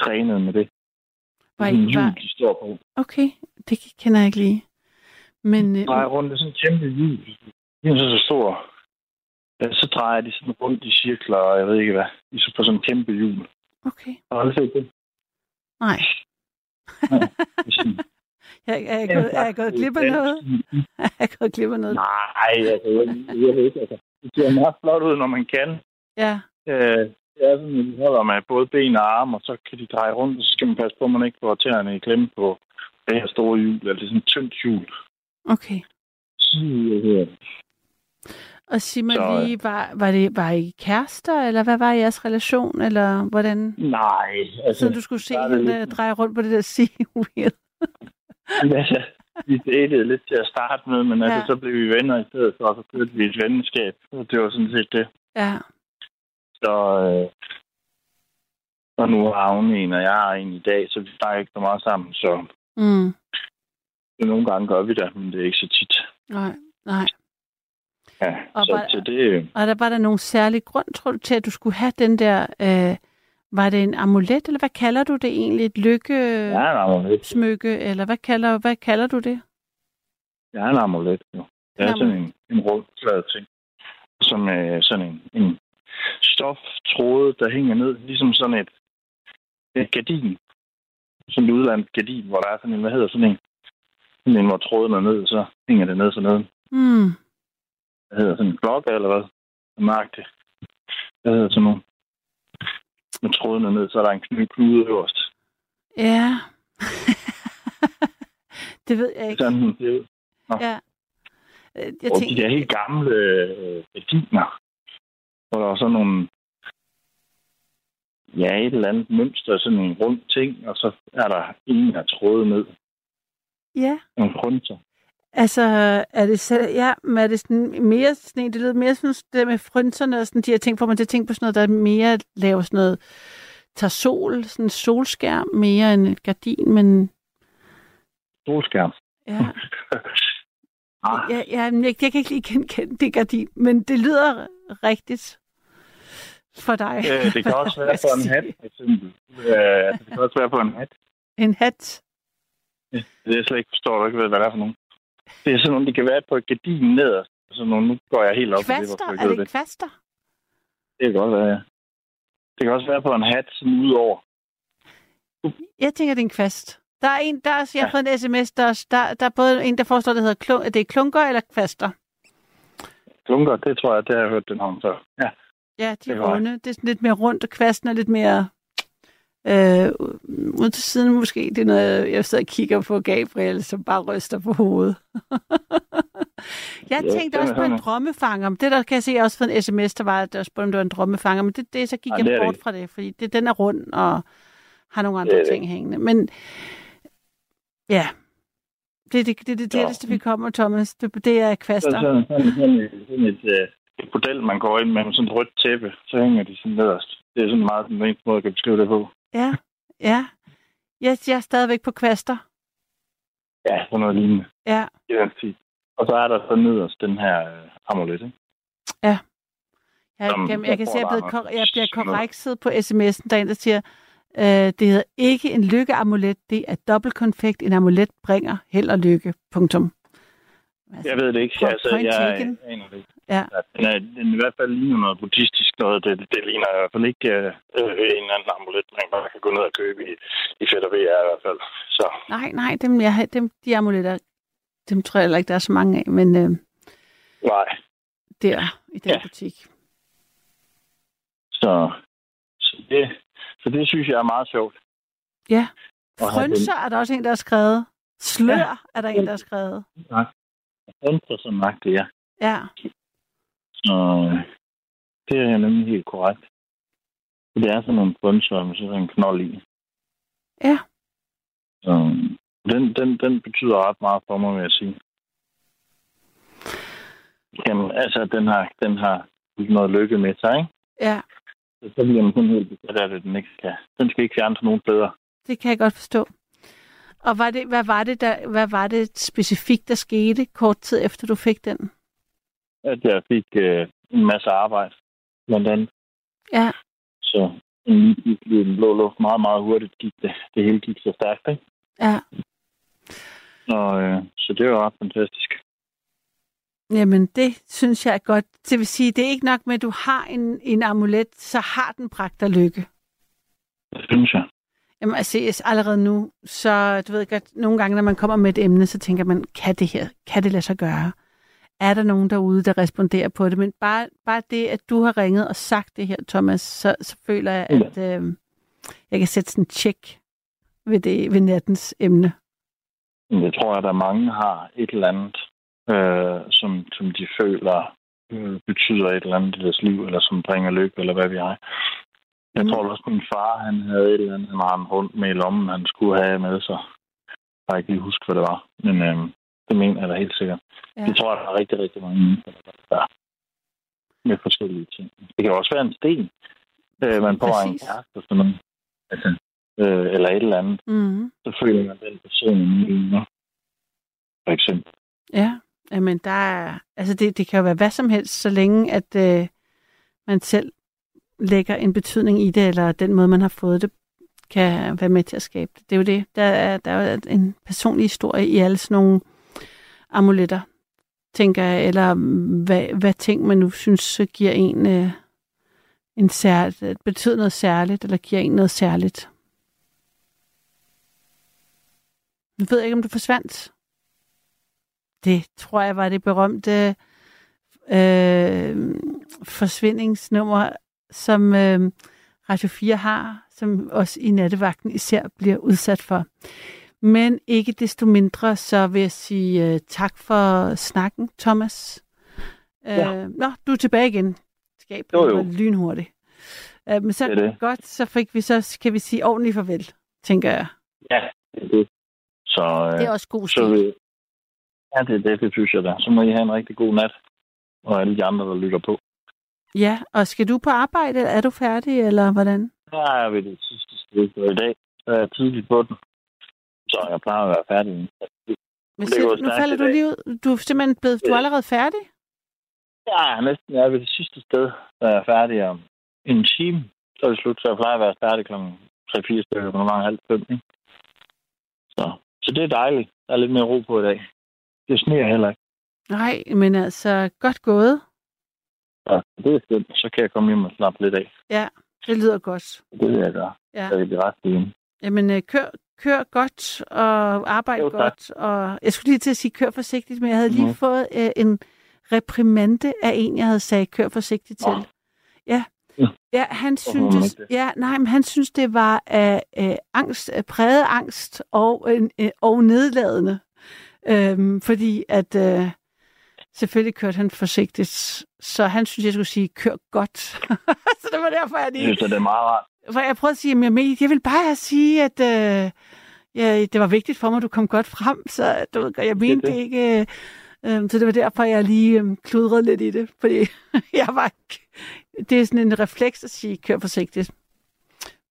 trænede med det. Var, I- hjul, var, de står på. okay, det kender jeg ikke lige. Men øh, drejer rundt. Det er sådan en kæmpe hjul. De er så, så stor. Ja, så drejer de sådan rundt i cirkler, og jeg ved ikke hvad. De er så på sådan en kæmpe hjul. okay, Har du aldrig set det? nej. Er sådan- (laughs) jeg, er, jeg, gået, er jeg gået glip af noget? (laughs) Er jeg gået glip af noget? Nej, altså, jeg, jeg ved ikke. Altså, det ser meget flot ud, når man kan. Ja, Øh, at de holder med både ben og arme, og så kan de dreje rundt, og så skal man passe på, at man ikke får tæerne i klemme på det her store hjul. Altså, det er sådan et tyndt hjul. okay. Så, øh, Og sig mig Så, øh, lige, var, var, det, var I kærester, eller hvad var jeres relation, eller hvordan? Nej, altså, Så du skulle se hende lidt- dreje rundt på det der (laughs) seaweed. altså, vi datede lidt til at starte med, men altså, Ja. så blev vi venner i stedet for, og så flyttede vi et venskab. Og det var sådan set det. Ja, Så, øh, og nu har hun en, og jeg har en i dag, så vi snakker ikke så meget sammen. Så mm. nogle gange gør vi det, men det er ikke så tit. nej, nej. Ja, Og så var- til det... Og der var der nogen særlig grund, tror du, til, at du skulle have den der... Øh, var det en amulet, eller hvad kalder du det egentlig? Et lykke... Er en amulet. smykke, eller hvad kalder, hvad kalder du det? Er en amulet, jo. Det er sådan en, en rund, flad ting. Som øh, sådan en, en stoftråde, der hænger ned, ligesom sådan et, et gardin. Sådan et udlandet gardin, hvor der er sådan en, hvad hedder sådan en? Sådan en, hvor tråden er ned, så hænger det ned sådan noget. Mm. Hvad hedder sådan en klokke, eller hvad? Mærk det. Hvad hedder sådan nogle? Med tråden er ned, så er der en knude, knude øverst. Ja. (laughs) det ved jeg ikke. Sådan det ud. Ja. Øh, Jeg Og de tænker, der helt gamle øh, gardiner, hvor der var sådan nogle, ja, et eller andet mønster, sådan en rund ting, og så er der en af tråde ned, ja. nogle frynser. Altså, er det, selv, ja, men er det sådan mere sådan en, det lyder mere sådan det der med frynserne og sådan de her ting, hvor man til at tænke på sådan noget, der er mere laver sådan noget, tager sol, sådan en solskærm mere end et gardin, men Solskærm. ja, (laughs) ah, ja, ja men jeg, jeg kan ikke lige genkende det gardin, men det lyder rigtigt for dig. øh, det kan (laughs) også være på en jeg hat, for eksempel. Øh, altså, det kan også være på en hat. En hat. Det er jeg slet ikke forstår, du ikke ved, hvad det er for nogen. Det er sådan nogle, det kan være på et gardin nederst. Sådan nogle, nu går jeg helt op i det, Kvaster? hvorfor jeg Er ved det kvaster? Det kan godt være, ja. Det kan også være på en hat, sådan udover. Jeg tænker, det er en kvast. Der er en, der er, jeg har fået en sms, der, er- der, der er både en, der forestår, det hedder klun, det er klunker eller kvaster. Klunker, det tror jeg, det har jeg hørt den navn før. Ja. Ja, de Det er runde. Det er sådan lidt mere rundt, og kvasten er lidt mere øh, ud til siden måske. Det er noget, jeg sidder og kigger på Gabriel, som bare ryster på hovedet. (laughs) jeg Ja, tænkte også på en drømmefanger. Men Det der kan jeg se, jeg også fået en sms, der var, der spurgte, om det var en drømmefanger. Men det, det så gik Nej, jeg bort fra det, fordi det, den er rund og har nogle andre Det det ting hængende. Men ja, det er det, det, det tætteste, vi kommer, Thomas. Det, det er kvaster. sådan, sådan, sådan, et, sådan et, øh, et model, man går ind med, med sådan et rødt tæppe, så hænger de sådan nederst. Det er sådan meget den eneste måde, jeg kan beskrive det på. Ja, ja. Jeg, jeg er stadigvæk på kvaster. Ja, sådan noget lignende Ja, i den tid. Og så er der så nederst den her øh, amulet, ikke? Jeg, Som- kan, jeg jeg kan se, at jeg, blevet, jeg bliver korrekset på sms'en, der er en, der siger, øh, det hedder ikke en lykkeamulet, det er dobbeltkonfekt. En amulet bringer held og lykke. Punktum. Altså, Jeg ved det ikke. Point- Altså, jeg, taken. aner det ikke. Ja. Den, er, den i hvert fald ligner noget buddhistisk noget. Det, det ligner i hvert fald ikke øh, øh, en eller anden amulet, man kan gå ned og købe i, i Fedt og VR i hvert fald. Så Nej, nej, dem, jeg, dem, de amuletter, dem tror jeg heller ikke, der er så mange af, men øh, nej. der i den Ja. butik. Så, så, det, så det synes jeg er meget sjovt. Ja. Frønser er der også en, der har skrevet. Slør Ja. er der en, der har skrevet. Undrer som magt, ja. Ja. Så øh, det er nemlig helt korrekt. Det er sådan nogle bundser med sådan en knold i. Ja. Så den, den, den betyder ret meget for mig, vil jeg sige. Jamen, altså, den har, den har noget lykke med sig, ikke? Ja, Så, bliver man sådan helt besat af det, den ikke skal. Den skal ikke fjerne til nogen bedre. det kan jeg godt forstå. Og var det, hvad, var det der, hvad var det specifikt, der skete kort tid efter, du fik den? At jeg fik øh, en masse arbejde, blandt andet. Ja. Så i den blå luft meget, meget hurtigt gik det. Det hele gik så stærkt, ikke? Ja. Og, øh, så det var ret fantastisk. Jamen, det synes jeg er godt. Det vil sige, det er ikke nok med, at du har en, en amulet, så har den bragt dig lykke. Det synes jeg. Jamen, altså, allerede nu, så du ved godt, nogle gange, når man kommer med et emne, så tænker man, kan det her, kan det lade sig gøre? Er der nogen derude, der responderer på det? Men bare, bare det, at du har ringet og sagt det her, Thomas, så, så føler jeg, at øh, jeg kan sætte sådan en tjek ved, det, ved nattens emne. Jeg tror, at der mange har et eller andet, øh, som, som de føler øh, betyder et eller andet i deres liv, eller som bringer lykke, eller hvad vi har. Jeg Mm. tror også, min far han havde et eller andet, han har rundt med i lommen, han skulle have med sig. Jeg kan ikke lige huske, hvad det var. Men øh, det mener jeg da helt sikkert. Ja. Det tror jeg, der er rigtig, rigtig mange mennesker, der gør. Med forskellige ting. Det kan også være en sten. Øh, man får en kæreste og sådan noget. Altså, øh, eller et eller andet. Mm-hmm. Så føler man den person i For eksempel. Ja, Jamen, der er, altså det, det kan jo være hvad som helst, så længe at øh, man selv lægger en betydning i det, eller den måde, man har fået det, kan være med til at skabe det. Det er jo det. Der er, der er jo en personlig historie i alle sådan nogle amuletter, tænker jeg, eller hvad, hvad ting man nu synes giver en, øh, en sær, betyder noget særligt, eller giver en noget særligt. Nu ved jeg ikke, om du forsvandt. Det tror jeg var det berømte øh, forsvindingsnummer, som øh, Radio 4 har, som også i nattevagten især bliver udsat for. Men ikke desto mindre, så vil jeg sige øh, tak for snakken, Thomas. Ja. Øh, nå, du er tilbage igen. Skab Jo, jo. lynhurtigt. Øh, men så Det er det. godt, så fik vi så, kan vi sige ordentligt farvel, tænker jeg. Ja, det er det. Så, øh, Det er også god så stil. Ja, det er det, det synes jeg da. Så må I have en rigtig god nat. Og alle de andre, der lytter på. Ja, og skal du på arbejde, eller er du færdig, eller hvordan? Der er vi det sidste sted i dag. Så er jeg tidligt på den. Så jeg plejer at være færdig. Men siger, nu falder du lige ud. Du er simpelthen blevet, du er Ja. allerede færdig? Ja, jeg næsten jeg er ved det sidste sted, så er jeg færdig om en time. Så er det slut, så jeg plejer at være færdig kl. 3-4 stykker, gange halv fem. Ikke? Så, så det er dejligt. Der er lidt mere ro på i dag. Det sneer heller ikke. Nej, men altså, godt gået. Så det er skønt. Så kan jeg komme hjem og slappe lidt af. Ja, det lyder godt. Det vil jeg gøre. Ja. Så jeg bliver ret fint. Jamen, øh, kør, kør godt og arbejde Jo, tak. godt. Og jeg skulle lige til at sige, kør forsigtigt, men jeg havde lige Mhm. fået øh, en reprimande af en, jeg havde sagt, kør forsigtigt til. Nå. Ja. Ja. Ja, han syntes, det? ja, nej, men han synes, det var af øh, angst, øh, præget angst og, øh, øh, og nedladende. Øhm, fordi at øh, selvfølgelig kørte han forsigtigt, så han synes, jeg skulle sige, kør godt. (laughs) så det var derfor, jeg Jeg lige synes, at det er meget rart. for jeg prøvede at sige, at jeg, jeg vil bare sige, at øh, ja, det var vigtigt for mig, at du kom godt frem, så du jeg mente det det. ikke. Øh, så det var derfor, jeg lige øh, kludrede lidt i det, fordi (laughs) jeg var det er sådan en refleks at sige, kør forsigtigt.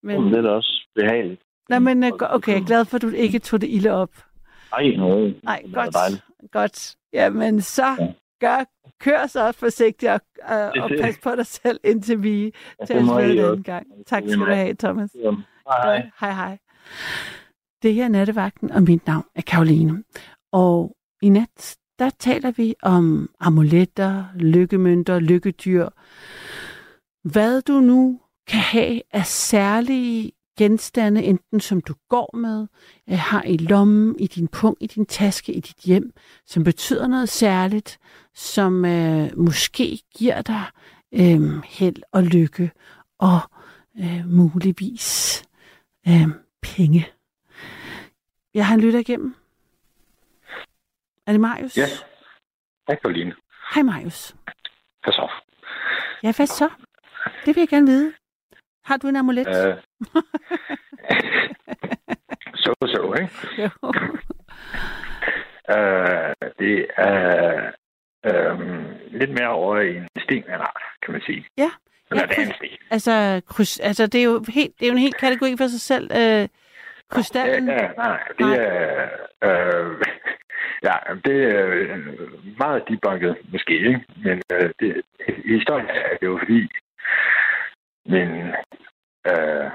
Men, det er da også behageligt. nej, men øh, okay, jeg er glad for, at du ikke tog det ilde op. Nej, Det er godt. Godt. Jamen, så Ja. gør, kør så forsigtigt og, er og pas på dig selv, indtil vi Ja, tager ved I en også. anden gang. Tak skal du have, Thomas. Jamen, Hej. Ja, hej, hej. Det her er Nattevagten, og mit navn er Karoline. Og i nat, der taler vi om amuletter, lykkemønter, lykkedyr. Hvad du nu kan have af særlige genstande, enten som du går med, øh, har i lommen, i din pung, i din taske, i dit hjem, som betyder noget særligt, som øh, måske giver dig øh, held og lykke og øh, muligvis øh, penge. Jeg har en lytter igennem. Er det Marius? Ja. Hej, Karoline. Hej Marius. Hvad så? Ja, hvad så? Det vil jeg gerne vide. Har du en amulet? Øh, (laughs) så, så, ikke? Jo. (laughs) Øh, det er øh, lidt mere over i en sten af en art, kan man sige. Ja. Eller Ja, sten. Altså, kryst, altså det, er jo helt, det er jo en helt kategori for sig selv. Øh, krystallen. Ja, ja, nej, det Nej. er... Øh, (laughs) ja, det er meget debunket, måske, ikke? Men øh, det, historien er jo fordi, min, øh,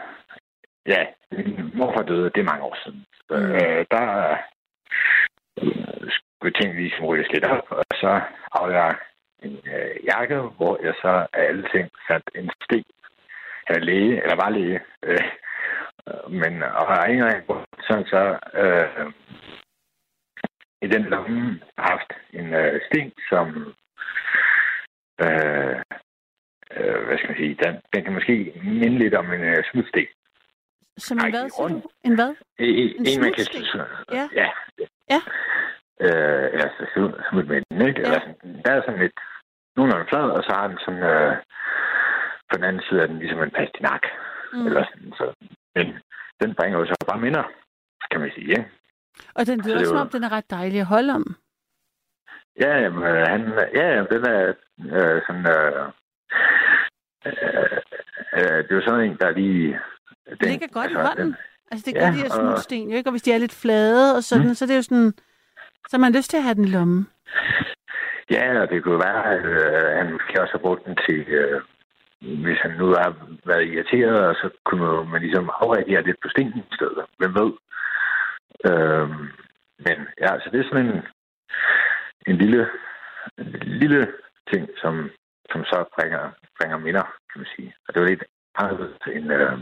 ja, morfar døde, det er mange år siden. Mm. Øh, der øh, skulle ting lige som ryges lidt op, og så havde jeg en øh, jakke, hvor jeg så af alle ting satte en sten. Er læge, eller var læge. Øh, men og har en gang sådan så øh, i den lomme haft en øh, sten, som øh, øh, hvad skal man sige, den, den kan måske minde lidt om en øh, smutsten. Som en hvad, siger du? En hvad? En, En en man kan smutsten? ja. Ja. ja. Øh, altså smut med den, ikke? Ja. Eller sådan, der er sådan lidt nogenlunde flad, og så har den sådan, øh, på den anden side er den ligesom en pastinak. Mm. Eller sådan, så, men den bringer jo så bare minder, kan man sige, ikke? Og den lyder Så som om, den er ret dejlig at holde om. Ja, jamen, øh, han, ja, ja, den er øh, sådan... Øh, jo sådan en, der er lige... Den, ligger godt i hånden. Den, Altså, det Ja, gør de her og- smutsten jo ikke, og hvis de er lidt flade og sådan, mm. så er det jo sådan, så har man lyst til at have den i lommen. ja, og det kunne være, at øh, han måske også har brugt den til... Øh, hvis han nu har været irriteret, og så kunne man ligesom afreagere lidt på stenen i stedet. Hvem ved? Øh, men ja, så det er sådan en, en lille, en lille ting, som, som så bringer, bringer minder, kan man sige. Og det var lidt anderledes end... Øh,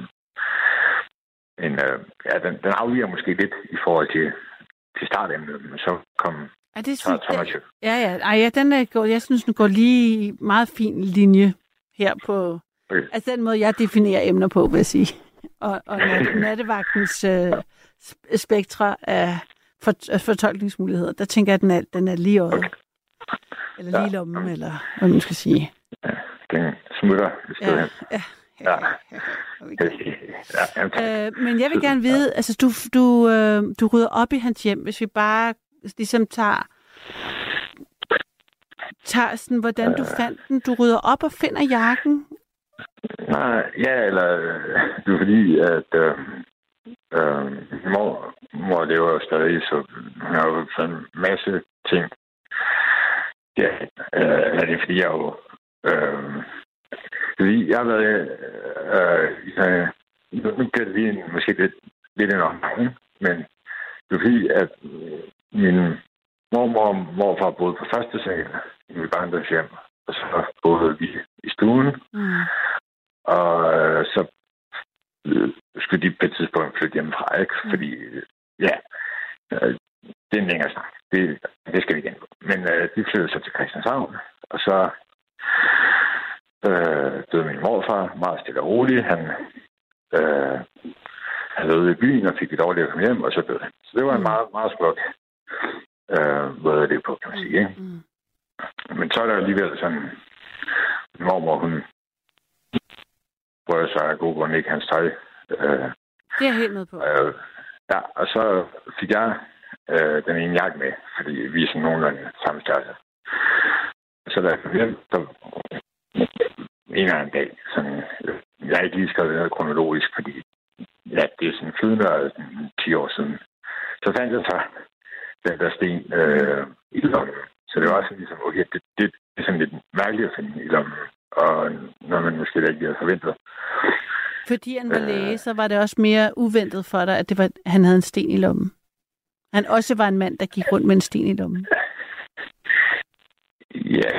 en, øh, ja, den, den afviger måske lidt i forhold til, til startemnet, men så kom Er det sådan, Thomas jo. ja, ja. Ej, ja, den er, jeg synes, den går lige i meget fin linje her på... Okay. Altså den måde, jeg definerer emner på, vil jeg sige. Og, og nat, (laughs) nattevagtens øh, sp- spektre af, for, fortolkningsmuligheder, der tænker jeg, at den er, den er lige øjet. Eller lige i lommen, eller hvad man skal sige. Den smutter Ja, ja. Ja. Okay. Øh, men jeg vil gerne vide, altså du, du, øh, du rydder op i hans hjem, hvis vi bare ligesom tager, tager sådan, hvordan du fandt den. Du rydder op og finder jakken. Nej, ja, eller øh, det er fordi, at øh, øh, mor, mor lever stadig, så hun har jo sådan en masse ting. Ja, øh, eller det er fordi, jeg jo... Øh, fordi jeg har været... Øh, øh, nu, bliver det lige en, måske lidt, lidt en omgang, men det er fordi, at øh, min mormor og morfar boede på første sal i mit barndomshjem, og så boede vi i stuen, Mm. og øh, så øh, skulle de på et tidspunkt flytte hjemmefra, ikke? Mm. Fordi, ja, øh, det er en længere snak. Det, det skal vi igen. Men øh, de flyttede så til Christianshavn, og så øh, døde min morfar meget stille og roligt. Han øh, han døde i byen og fik det dårligt at komme hjem, og så døde han. Så det var en Mm. meget, meget smuk øh, måde det på, kan man sige. Ikke? Mm. Men så er der alligevel sådan, min mormor, hun prøver sig af god grund ikke hans tøj. Øh, Det er helt med på. øh, ja, og så fik jeg øh, den ene jakke med, fordi vi er sådan nogenlunde samme størrelse. Så da jeg kom hjem, så en eller anden dag, sådan, øh, jeg har ikke lige skrevet det ned kronologisk, fordi ja, det er sådan flydende sådan 10 år siden. Så fandt jeg så den der sten øh, i lommen. Så det var også sådan ligesom, okay, det, det, det er sådan lidt mærkeligt at finde i lommen. Og når man måske ikke havde forventet. Fordi han var Øh. læge, så var det også mere uventet for dig, at det var, han havde en sten i lommen. Han også var en mand, der gik rundt med en sten i lommen. Ja,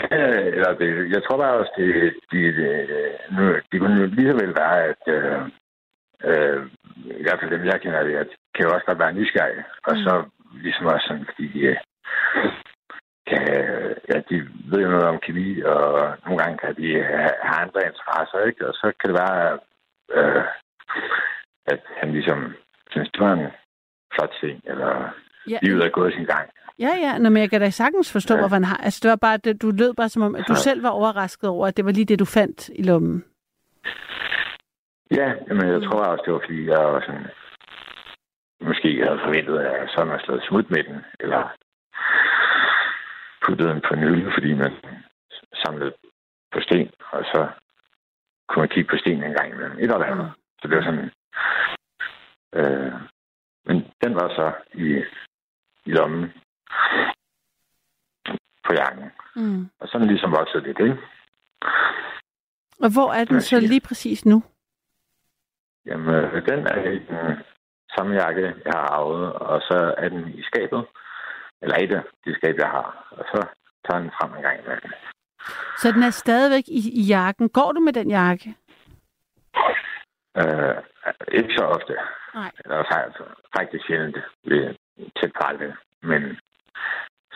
eller det, jeg tror bare også, det, det, det, nu, det kunne lige så vel være, at øh, øh, i hvert fald dem, jeg kender, det, at kan jo også godt være nysgerrige. Og så ligesom også sådan, fordi de, kan, ja, de ved jo noget om kemi, og nogle gange kan de have, have andre interesser, ikke? Og så kan det være, øh, at han ligesom synes, det var en flot ting, eller Ja, livet er gået sin gang. Ja, ja. Nå, men jeg kan da sagtens forstå, Ja. hvorfor han har... Altså, det var bare, det, du lød bare som om, at du Ja. selv var overrasket over, at det var lige det, du fandt i lommen. Ja, men jeg tror også, det var, fordi jeg var sådan, måske havde forventet, at jeg sådan havde slået smut med den, eller puttet den på hylde, fordi man samlede på sten, og så kunne man kigge på sten en gang imellem. Et eller andet. Så det var sådan... Øh, men den var så i, i lommen på jakken. Mm. Og sådan ligesom voksede lidt, ikke? Og hvor er den så lige præcis nu? Jamen, øh, den er i den samme jakke, jeg har arvet, og så er den i skabet. Eller et af de skab, jeg har. Og så tager den frem en gang imellem. Så den er stadigvæk i, i jakken. Går du med den jakke? Øh, ikke så ofte. Nej. Eller faktisk, faktisk sjældent. Tæt på aldrig. Men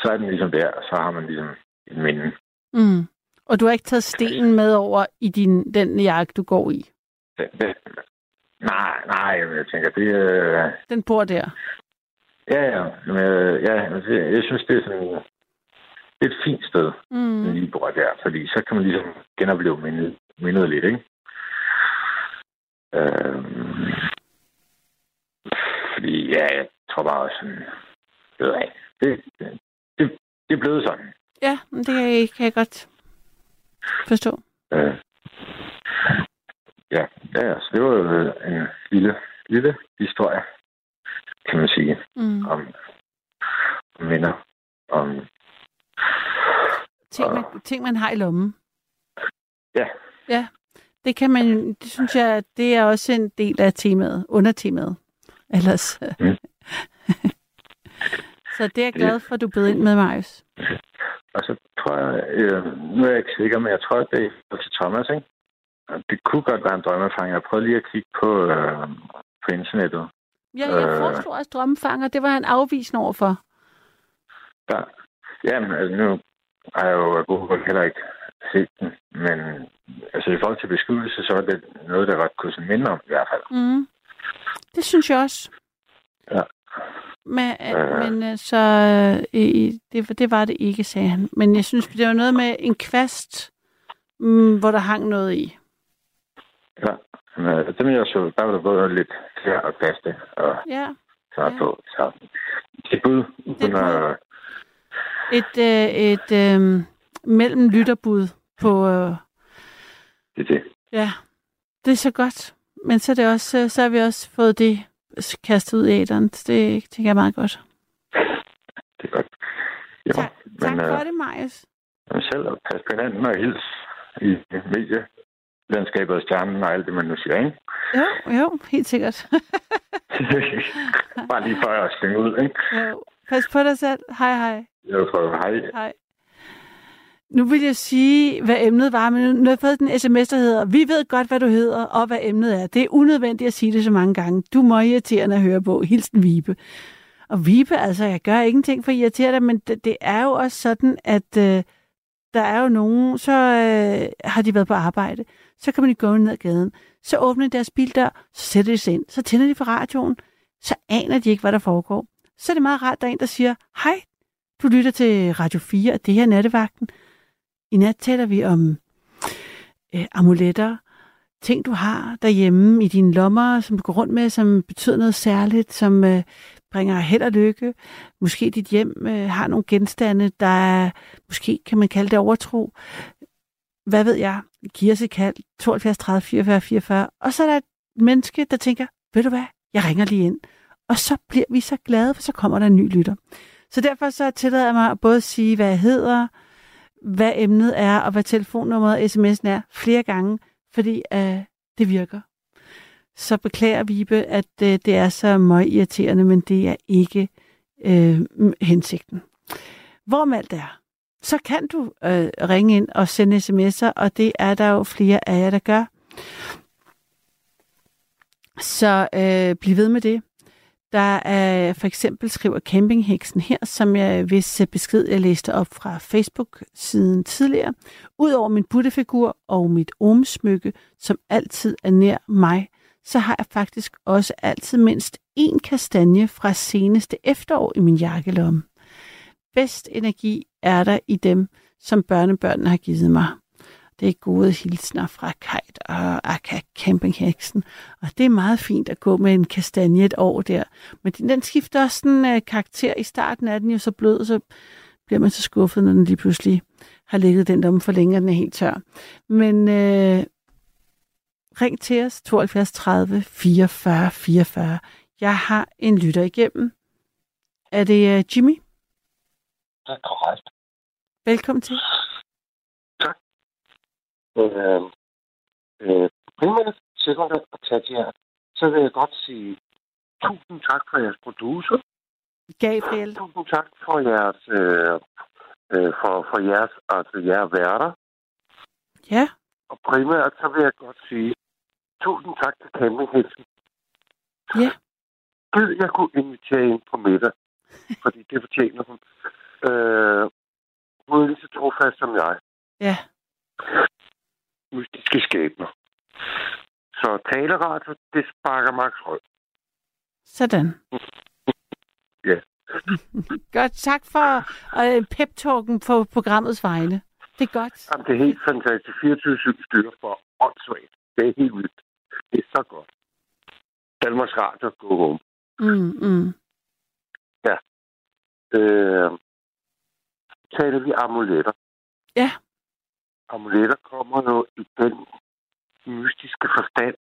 så er den ligesom der, og så har man ligesom en minde. Mm. Og du har ikke taget stenen med over i din, den jakke, du går i? Det, det, nej, nej, jeg tænker, det øh, Den bor der? Ja, ja. Men, øh, ja jeg, jeg synes, det er sådan det er et fint sted, mm. Den lige bor der. Fordi så kan man ligesom genopleve mindet, mindet lidt, ikke? Øhm, fordi, ja, jeg tror bare sådan, ved jeg, det, det, er blevet sådan. Ja, men det kan jeg, godt forstå. Øh, ja, ja, så det var jo en lille, lille historie, kan man sige, Mm. om, om minder, om Ting, man, ting, man har i lommen. Ja. Ja, det kan man det synes jeg, det er også en del af temaet, undertemaet. Ellers. Mm. (laughs) så det er jeg glad for, at du bed ind med, Marius. Og så tror jeg, øh, nu er jeg ikke sikker, men jeg tror, at det er til Thomas, ikke? Det kunne godt være en drømmefanger. Jeg prøvede lige at kigge på, øh, på internettet. Ja, jeg Øh. foreslog også drømmefanger. Det var han afvisende overfor. Der, jamen, altså nu har jeg jo af gode heller ikke set den. Men altså, i forhold til beskyttelse, så er det noget, der godt kunne minde om i hvert fald. Mm. Det synes jeg også. Ja. Men, Øh. men øh, så øh, det, det var det ikke, sagde han. Men jeg synes, det var noget med en kvast, mm, hvor der hang noget i. Ja. Men, øh, dem jeg så, der var der både lidt her og kaste og Ja. så Ja. på. Så det bud, uden at... Et, øh, et øh, mellem lytterbud på... Øh, Det er det. ja, det er så godt. Men så, er det også, så har vi også fået det kastet ud i æderen. Det tænker jeg meget godt. Det er godt. Jo, Tak, tak men, for øh, det, Marius. Men selv at passe på hinanden og hils i medielandskabet og stjernen og alt det, man nu siger, ikke? Jo, jo, helt sikkert. (laughs) Bare lige for at slynge ud, ikke? jo. Pas på dig selv. Hej, hej. Jeg tror, hej. Hej. Nu vil jeg sige, hvad emnet var, men nu har jeg fået den sms, der hedder, vi ved godt, hvad du hedder, og hvad emnet er. Det er unødvendigt at sige det så mange gange. Du må irriterende at høre på. Hilsen Vibe. Og Vibe, altså, jeg gør ingenting for at irritere dig, men det, det er jo også sådan, at øh, der er jo nogen, så øh, har de været på arbejde, så kan man gå ned ad gaden, så åbner de deres bildør, så sætter de sig ind, så tænder de for radioen, så aner de ikke, hvad der foregår. Så er det meget rart, at der er en, der siger, hej, du lytter til Radio 4, og det her er nattevagten. I nat taler vi om øh, amuletter, ting du har derhjemme i dine lommer, som du går rundt med, som betyder noget særligt, som øh, bringer held og lykke. Måske dit hjem øh, har nogle genstande, der er, måske kan man kalde det overtro. Hvad ved jeg? Giver sig kald 72 30 44 44. Og så er der et menneske, der tænker, ved du hvad, jeg ringer lige ind. Og så bliver vi så glade, for så kommer der en ny lytter. Så derfor så tillader jeg mig at både sige, hvad jeg hedder, hvad emnet er, og hvad telefonnummeret og sms'en er, flere gange, fordi øh, det virker. Så beklager Vibe, at øh, det er så meget irriterende, men det er ikke øh, hensigten. Hvorom alt er, så kan du øh, ringe ind og sende sms'er, og det er der jo flere af jer, der gør. Så øh, bliv ved med det. Der er for eksempel skriver campingheksen her, som jeg hvis øh, besked, jeg læste op fra Facebook-siden tidligere. Udover min buttefigur og mit omsmykke, som altid er nær mig, så har jeg faktisk også altid mindst en kastanje fra seneste efterår i min jakkelomme. Bedst energi er der i dem, som børnebørnene har givet mig. Det er gode hilsner fra Kajt og Akka Campingheksen. Og det er meget fint at gå med en kastanje et år der. Men den, den skifter også sådan uh, karakter. I starten er den jo så blød, så bliver man så skuffet, når den lige pludselig har ligget den der for længe, den er helt tør. Men uh, ring til os 72 30 44 44. Jeg har en lytter igennem. Er det uh, Jimmy? Det er korrekt. Velkommen til. Øh, øh, primært sekundært og tertiært, så vil jeg godt sige tusind tak for jeres producer. Gabriel. Tusind tak for jeres, øh, øh, for, for jeres, altså jeres værter. Ja. Og primært så vil jeg godt sige tusind tak til campinghilsen. Ja. Gid, jeg kunne invitere hende på middag, (laughs) fordi det fortjener hun. Øh, hun er lige så trofast som jeg. Ja. Mystiske skæbner. Så taleradio, det sparker Max Rød. Sådan. Ja. (laughs) Godt. Tak for øh, pep-talken på programmets vegne. Det er godt. Jamen, det er helt fantastisk. 24-7 styrer for åndssvagt. Det er helt vildt. Det er så godt. Danmarks Radio, go home. Mm, mm. Øh, taler vi amuletter. Ja. Amuletter kommer jo i den mystiske forstand,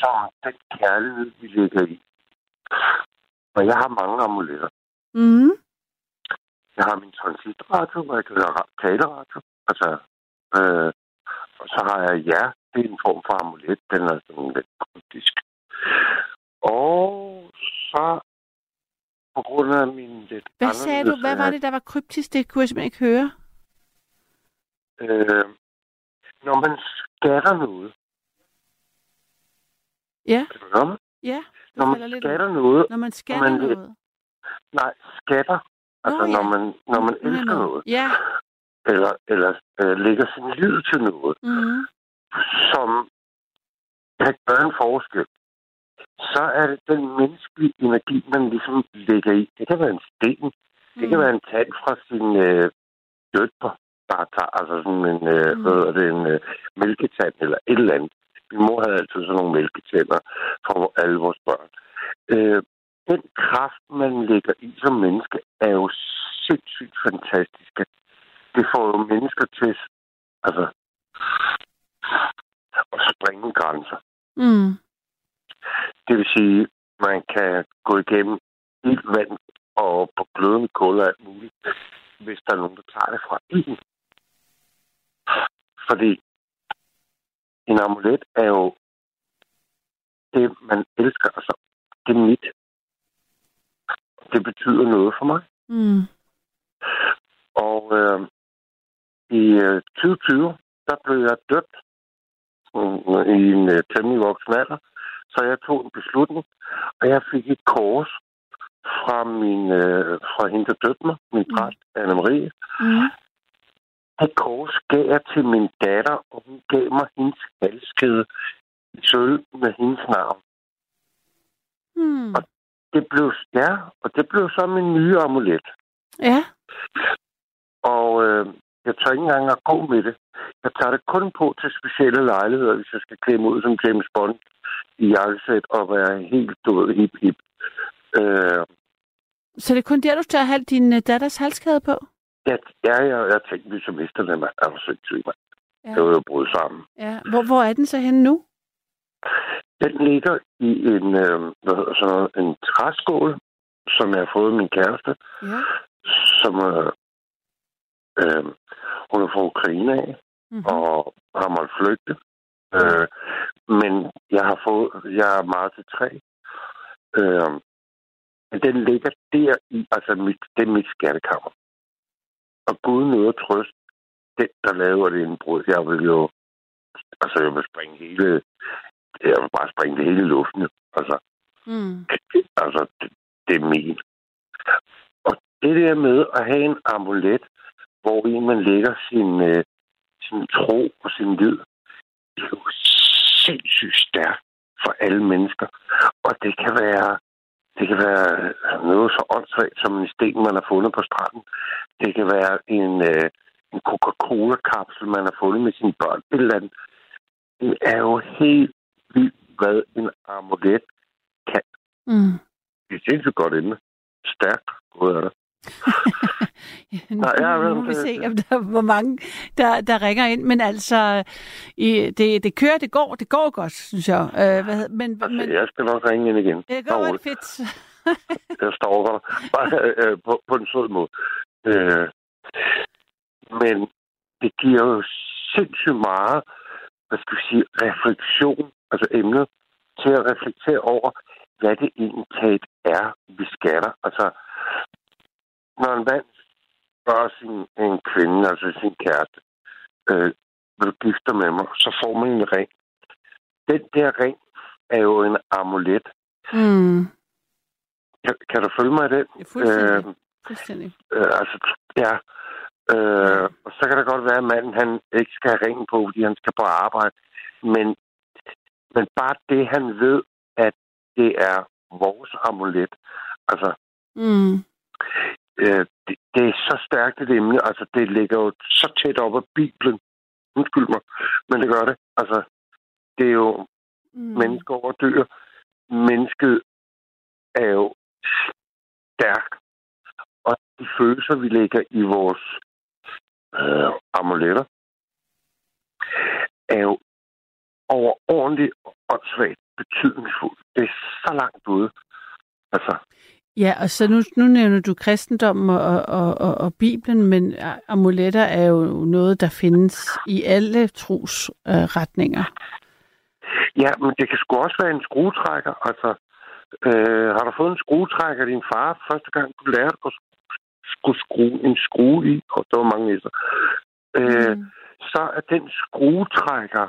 som den kærlighed, vi lægger i. Og jeg har mange amuletter. Mm. Jeg har min transitradio, hvor jeg kan høre ra- taleradio. Altså, øh, og så har jeg ja, det er en form for amulet. Den er sådan lidt kryptisk. Og så på grund af min lidt Hvad sagde du? Hvad var det, der var kryptisk? Det kunne jeg simpelthen ikke høre. Øh, når man skatter noget. Ja. Kan du? Ja, Når falder man lidt skatter noget. Når man scanner man- noget. Nej, skatter. Altså, ja. når man, når man elsker nå. noget. Ja. Eller, eller øh, lægger sin lid til noget, Mm. som kan gøre en forskel. Så er det den menneskelige energi, man ligesom lægger i. Det kan være en sten. Det kan Mm. være en tand fra sin øh, døtre, der tager altså sådan en, øh, Mm. hvad det, en øh, mælketand eller et eller andet. Min mor havde altid sådan nogle mælketænder for alle vores børn. Øh, den kraft, man lægger i som menneske, er jo sindssygt fantastisk. Det får jo mennesker til altså, at springe grænser. Mm. Det vil sige, man kan gå igennem ild, vand og på glødende kul og alt muligt, hvis der er nogen, der tager det fra ilden. Fordi en amulet er jo det, man elsker. Altså, det er mit. Det betyder noget for mig. Mm. Og øh, i øh, 2020, der blev jeg døbt øh, i en øh, temmelig voksen alder. Så jeg tog en beslutning, og jeg fik et kors fra min øh, fra hende, der døbte mig, min Mm. præst, Anne-Marie. Mm. Kors gav jeg til min datter, og hun gav mig hendes halskæde i sølv med hendes navn. Mm. Det blev, ja, og det blev så min nye amulet. Ja. Og øh, jeg tør ikke engang at gå med det. Jeg tager det kun på til specielle lejligheder, hvis jeg skal klemme ud som James Bond i jakkesæt og være helt død hip hip. Øh, Så det er kun der, du tager halv din øh, datters halskæde på? Ja, ja, jeg, jeg tænkte, vi så mister det, mand. Jeg var sindssygt, mand. Ja. Det var jo brudt sammen. ja. Hvor, hvor er den så henne nu? Den ligger i en, øh, hvad hedder sådan noget, en træskål, som jeg har fået min kæreste, Ja. som øh, øh, hun er fra Ukraine af. Mm-hmm. og har måttet flygte. Øh, men jeg har fået, jeg er meget til træ. Øh, den ligger der i, altså mit, det er mit skattekammer. Og Gud noget trøst, den der laver det indbrud, jeg vil jo, altså jeg vil springe hele, jeg vil bare springe det hele i luften. Altså, Mm. altså det, det er min. Og det der med at have en amulet, hvor i man lægger sin, øh, sin tro og sin lid, det er jo sindssygt stærkt for alle mennesker. Og det kan være det kan være noget så åndssvagt som en sten, man har fundet på stranden. Det kan være en, øh, en Coca-Cola-kapsel, man har fundet med sine børn. Et eller andet. Det er jo helt vildt, hvad en amulet kan. Mm. Det er sindssygt godt inde. Stærkt. God er det. (laughs) nu, Nej, jeg nu må vi se, om der, hvor mange, der, der ringer ind. Men altså, i, det, det kører, det går, det går godt, synes jeg. Øh, hvad, men, Altså, men jeg skal nok ringe ind igen. det går godt fedt. Jeg står der. Bare øh, på, på en sød måde. Øh, men det giver jo sindssygt meget hvad skal vi sige, refleksion, altså emnet, til at reflektere over, hvad det egentlig er, vi skatter. Altså, når en mand spørger sin en kvinde, altså sin kæreste, øh, vil du gifte med mig, så får man en ring. Den der ring er jo en amulet. Mm. Kan, kan du følge mig i den? Øh, fuldstændig. øh, altså, ja. Øh, og så kan det godt være, at manden han ikke skal have ringen på, fordi han skal på arbejde. Men, men bare det, han ved, at det er vores amulet. Altså, Mm. øh, det, det er så stærkt et emne. Altså, det ligger jo så tæt op af Bibelen. Undskyld mig, men det gør det. Altså, det er jo Mm. mennesker over dyr. Mennesket er jo stærkt. De følelser, vi lægger i vores øh, amuletter, er jo overordentligt åndssvagt betydningsfuldt. Det er så langt ude. Altså, Ja, og så nu, nu nævner du kristendommen og, og, og, og Bibelen, men amuletter er jo noget, der findes i alle trosretninger. Øh, ja, men det kan sgu også være en skruetrækker. Altså, øh, har du fået en skruetrækker af din far første gang, du lærte at skulle skrue en skrue i? Og der var mange næser. Øh, Mm. så er den skruetrækker,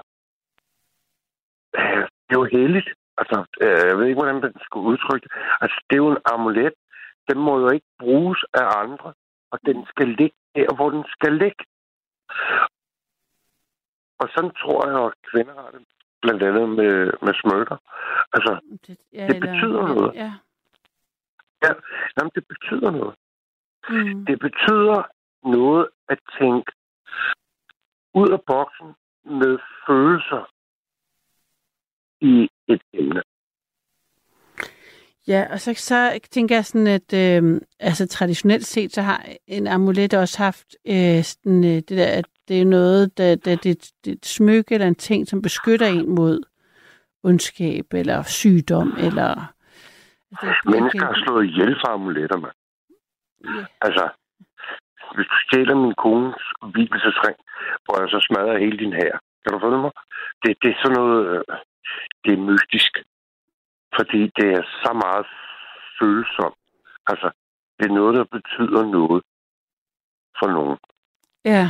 øh, det er jo heldigt. Altså, øh, jeg ved ikke, hvordan man skulle udtrykke det. Altså, det er jo en amulet. Den må jo ikke bruges af andre, og den skal ligge der, hvor den skal ligge. Og sådan tror jeg, at kvinder har det, blandt andet med, med smykker. Altså, Det, ja, det betyder noget. Ja. ja, jamen, det betyder noget. Mm. Det betyder noget at tænke ud af boksen med følelser i et emne. Ja, og så, så tænker jeg sådan, at øh, altså, traditionelt set, så har en amulet også haft øh, sådan, øh, det der, at det er noget, der, der det, det er et smykke eller en ting, som beskytter en mod ondskab eller sygdom eller... Altså, er Mennesker har slået ihjel for amuletter, mand. Ja. Altså, hvis du stjæler min kones hvilesesring, hvor jeg så smadrer hele din her. Kan du følge mig? Det, det er sådan noget... Øh, det er mystisk. Fordi det er så meget følsomt. Altså, det er noget, der betyder noget for nogen. Ja,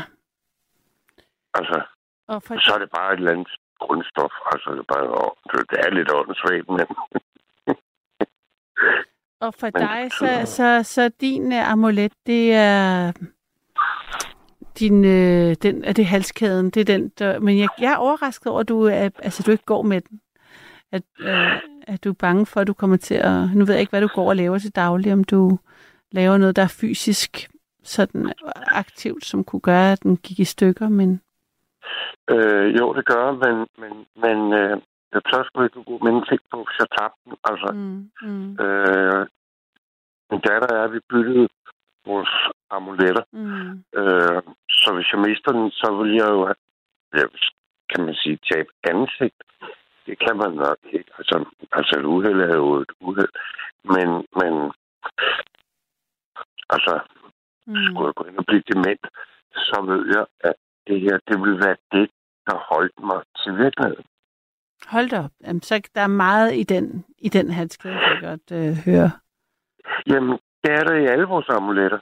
Altså, og for, så er det bare et eller andet grundstof. Altså, det er, bare, det er lidt åndssvagt, men (laughs) og for Men dig, så, betyder- så, så din øh, amulet, det er din, øh, den, er det halskæden, det er den, der, men jeg, jeg er overrasket over, at du, er, altså, du ikke går med den. At, øh, at du er bange for, at du kommer til at... Nu ved jeg ikke, hvad du går og laver til daglig, om du laver noget, der er fysisk sådan aktivt, som kunne gøre, at den gik i stykker, men... øh, jo, det gør, men, men, men øh, jeg tør sgu ikke gå med en ting på, jeg tabte den. Altså, Mm, mm, øh, min datter er, vi byttede vores amuletter. mm, Øh, så hvis jeg mister den, så vil jeg jo, have- ja, kan man sige, tabe ansigt. Det kan man nok ikke. Altså, altså et uheld er jo et uheld. Men, men altså, mm. skulle jeg gå ind og blive dement, så ved jeg, at det her, det vil være det, der holdt mig til virkeligheden. Hold da op. Jamen, så der er meget i den, i den kan jeg godt øh, høre. Jamen, det er der i alle vores amuletter.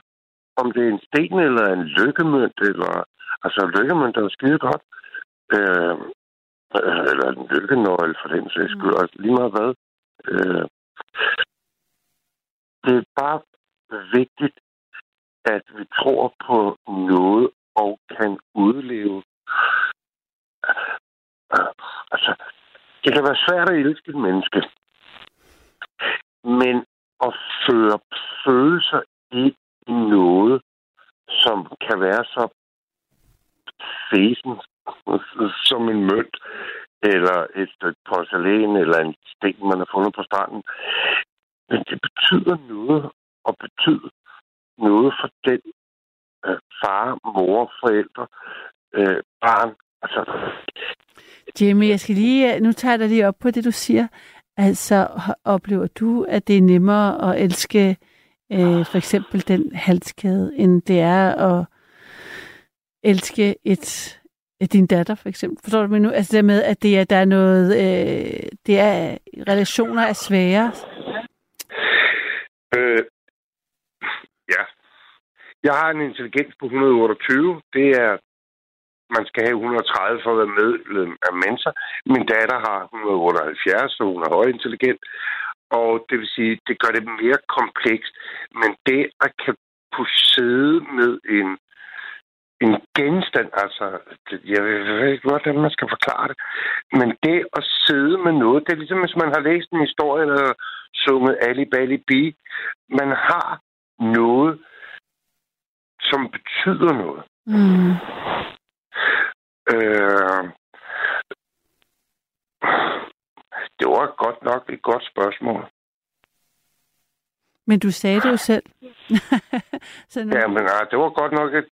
Om det er en sten eller en lykkemønt, eller... Altså, en lykkemønt er jo skide godt. Øh, øh, eller en lykkenøgle, for den sags skyld. Mm. Altså, lige meget hvad. Øh, det er bare vigtigt, at vi tror på noget og kan udleve. Øh, altså, det kan være svært at elske et menneske. Men at føre følelser ind i noget, som kan være så fesen som en mønt, eller et stykke porcelæn, eller en sten, man har fundet på stranden. Men det betyder noget, og betyder noget for den øh, far, mor, forældre, øh, barn. Altså, Jamie, jeg skal lige, øh, nu tager jeg dig lige op på det, du siger. Altså, oplever du, at det er nemmere at elske øh, for eksempel den halskæde, end det er at elske et, Ja, din datter for eksempel. Forstår du mig nu? Altså det med, at det er, der er noget, øh, det er, relationer er svære. Øh, ja. Jeg har en intelligens på 128. Det er, man skal have 130 for at være medlem af Mensa. Min datter har 178, så hun er højintelligent. Og det vil sige, det gør det mere komplekst. Men det at kan kunne sidde med en en genstand, altså, jeg ved ikke, hvordan man skal forklare det, men det at sidde med noget, det er ligesom, hvis man har læst en historie eller sunget Ali Bali Bi, man har noget, som betyder noget. Mm. Øh, det var godt nok et godt spørgsmål. Men du sagde det jo selv. (laughs) så nu... Ja, men nej, det var godt nok et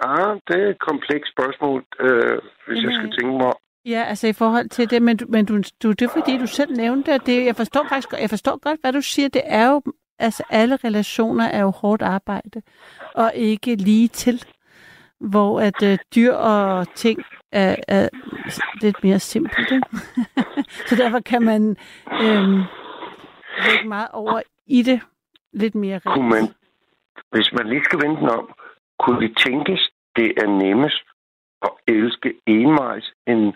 Ah, det er et komplekst spørgsmål, øh, hvis Jamen, jeg skal tænke mig Ja, altså i forhold til det, men, du, men du, du, det er fordi, du selv nævnte det, det. Jeg forstår faktisk jeg forstår godt, hvad du siger. Det er jo, altså alle relationer er jo hårdt arbejde, og ikke lige til, hvor at øh, dyr og ting er, er lidt mere simpelt. Ikke? (laughs) Så derfor kan man øh, lægge meget over i det lidt mere Kunne man, hvis man lige skal vente den om, kunne det tænkes, det er nemmest at elske envejs end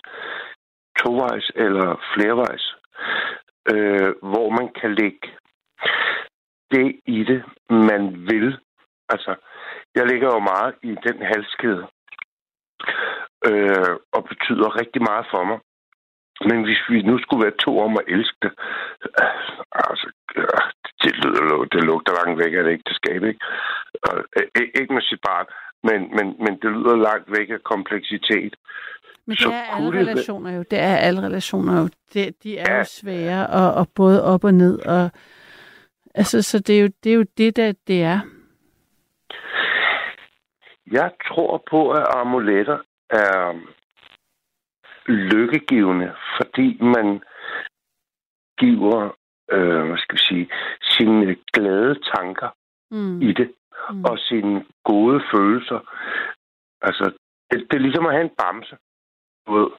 tovejs eller flervejs, øh, hvor man kan lægge det i det, man vil. Altså, jeg ligger jo meget i den halskæde, øh, og betyder rigtig meget for mig. Men hvis vi nu skulle være to om at elske det, øh, altså, øh, det, lyder, det lugter langt væk af det ægteskab, ikke? Øh, ikke med sit barn, men, men, men det lyder langt væk af kompleksitet. Men det så er alle relationer jo. Det er alle relationer jo. Det, de er ja. jo svære, og, og både op og ned. Og, altså, så det er, jo, det er jo det, der det er. Jeg tror på, at amuletter er lykkegivende, fordi man giver, øh, hvad skal vi sige, sine glade tanker mm. i det, mm. og sine gode følelser. Altså, det, det er ligesom at have en bamse. Du ved,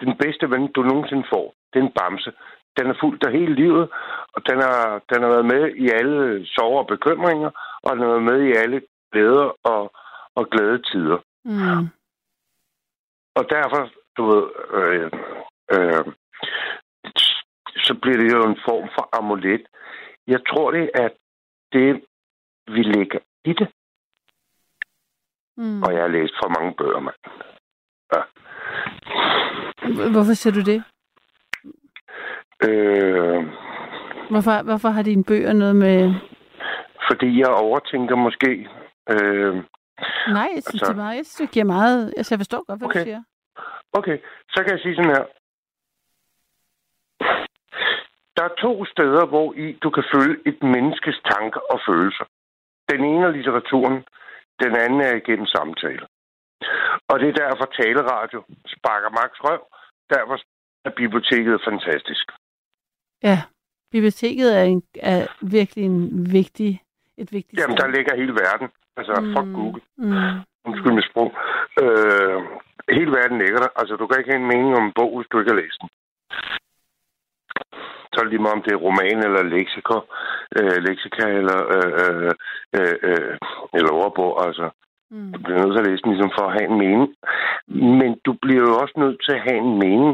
den bedste ven, du nogensinde får, det er en bamse. Den er fuldt af hele livet, og den har, den har været med i alle sorger og bekymringer, og den har været med i alle glæder og, og glade tider. Mm. Og derfor du ved, øh, øh, så bliver det jo en form for amulet. Jeg tror det er det, vi lægger i det. Mm. Og jeg har læst for mange bøger, mand. Ja. Hvorfor siger du det? Øh, hvorfor, hvorfor har dine bøger noget med... Fordi jeg overtænker måske... Øh, Nej, jeg synes, altså, det, meget, jeg synes, det giver meget... Altså, jeg forstår godt, hvad okay. du siger. Okay, så kan jeg sige sådan her. Der er to steder, hvor i du kan følge et menneskes tanker og følelser. Den ene er litteraturen, den anden er igennem samtale. Og det er derfor taleradio sparker Max røv. Derfor er biblioteket fantastisk. Ja, biblioteket er, en, er virkelig en vigtig, et vigtigt Jamen, der ligger hele verden. Altså, mm. fuck Google. Mm. Undskyld mit sprog. Øh, hele verden ligger der. Altså, du kan ikke have en mening om en bog, hvis du ikke har læst den. Så lige meget, om det er roman eller leksika, øh, leksika eller, øh, øh, øh, øh, eller ordbog. Altså, mm. du bliver nødt til at læse den ligesom for at have en mening. Men du bliver jo også nødt til at have en mening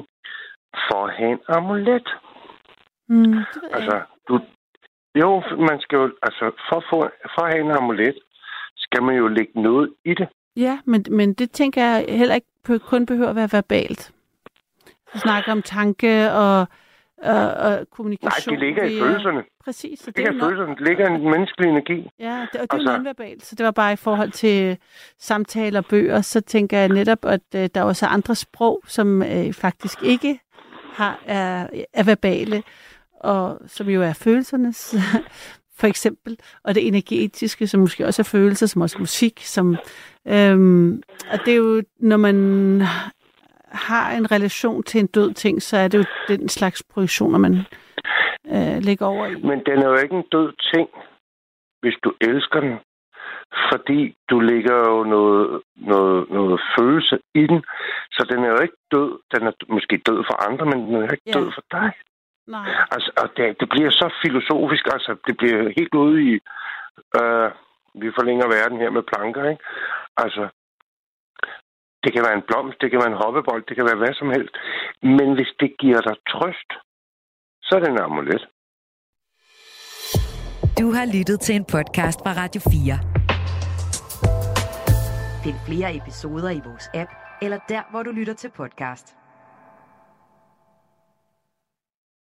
for at have en amulet. Mm, altså, du, jo, man skal jo, altså, for at, få, for at have en amulet, skal man jo lægge noget i det. Ja, men, men det tænker jeg heller ikke kun behøver at være verbalt. Vi snakker om tanke og, og, og kommunikation. Nej, det ligger via... i følelserne. Præcis. Så det, det ligger i følelserne. Det ligger en menneskelig energi. Ja, det, og det altså... er nonverbalt. Så det var bare i forhold til samtaler og bøger, så tænker jeg netop, at øh, der er også andre sprog, som øh, faktisk ikke har, er, er verbale, og som jo er følelsernes for eksempel, og det energetiske, som måske også er følelser, som også er musik, som, øhm, og det er jo, når man har en relation til en død ting, så er det jo den slags projektioner, man øh, lægger over i. Men den er jo ikke en død ting, hvis du elsker den. fordi du lægger jo noget, noget, noget følelse i den, så den er jo ikke død. Den er måske død for andre, men den er ikke Ja. død for dig. Nej. Altså, og det, det bliver så filosofisk, altså det bliver helt ude i, øh, vi forlænger verden her med planker, ikke? Altså, det kan være en blomst, det kan være en hoppebold, det kan være hvad som helst. Men hvis det giver dig trøst, så er det en amulet. Du har lyttet til en podcast fra Radio 4. Find flere episoder i vores app, eller der, hvor du lytter til podcast.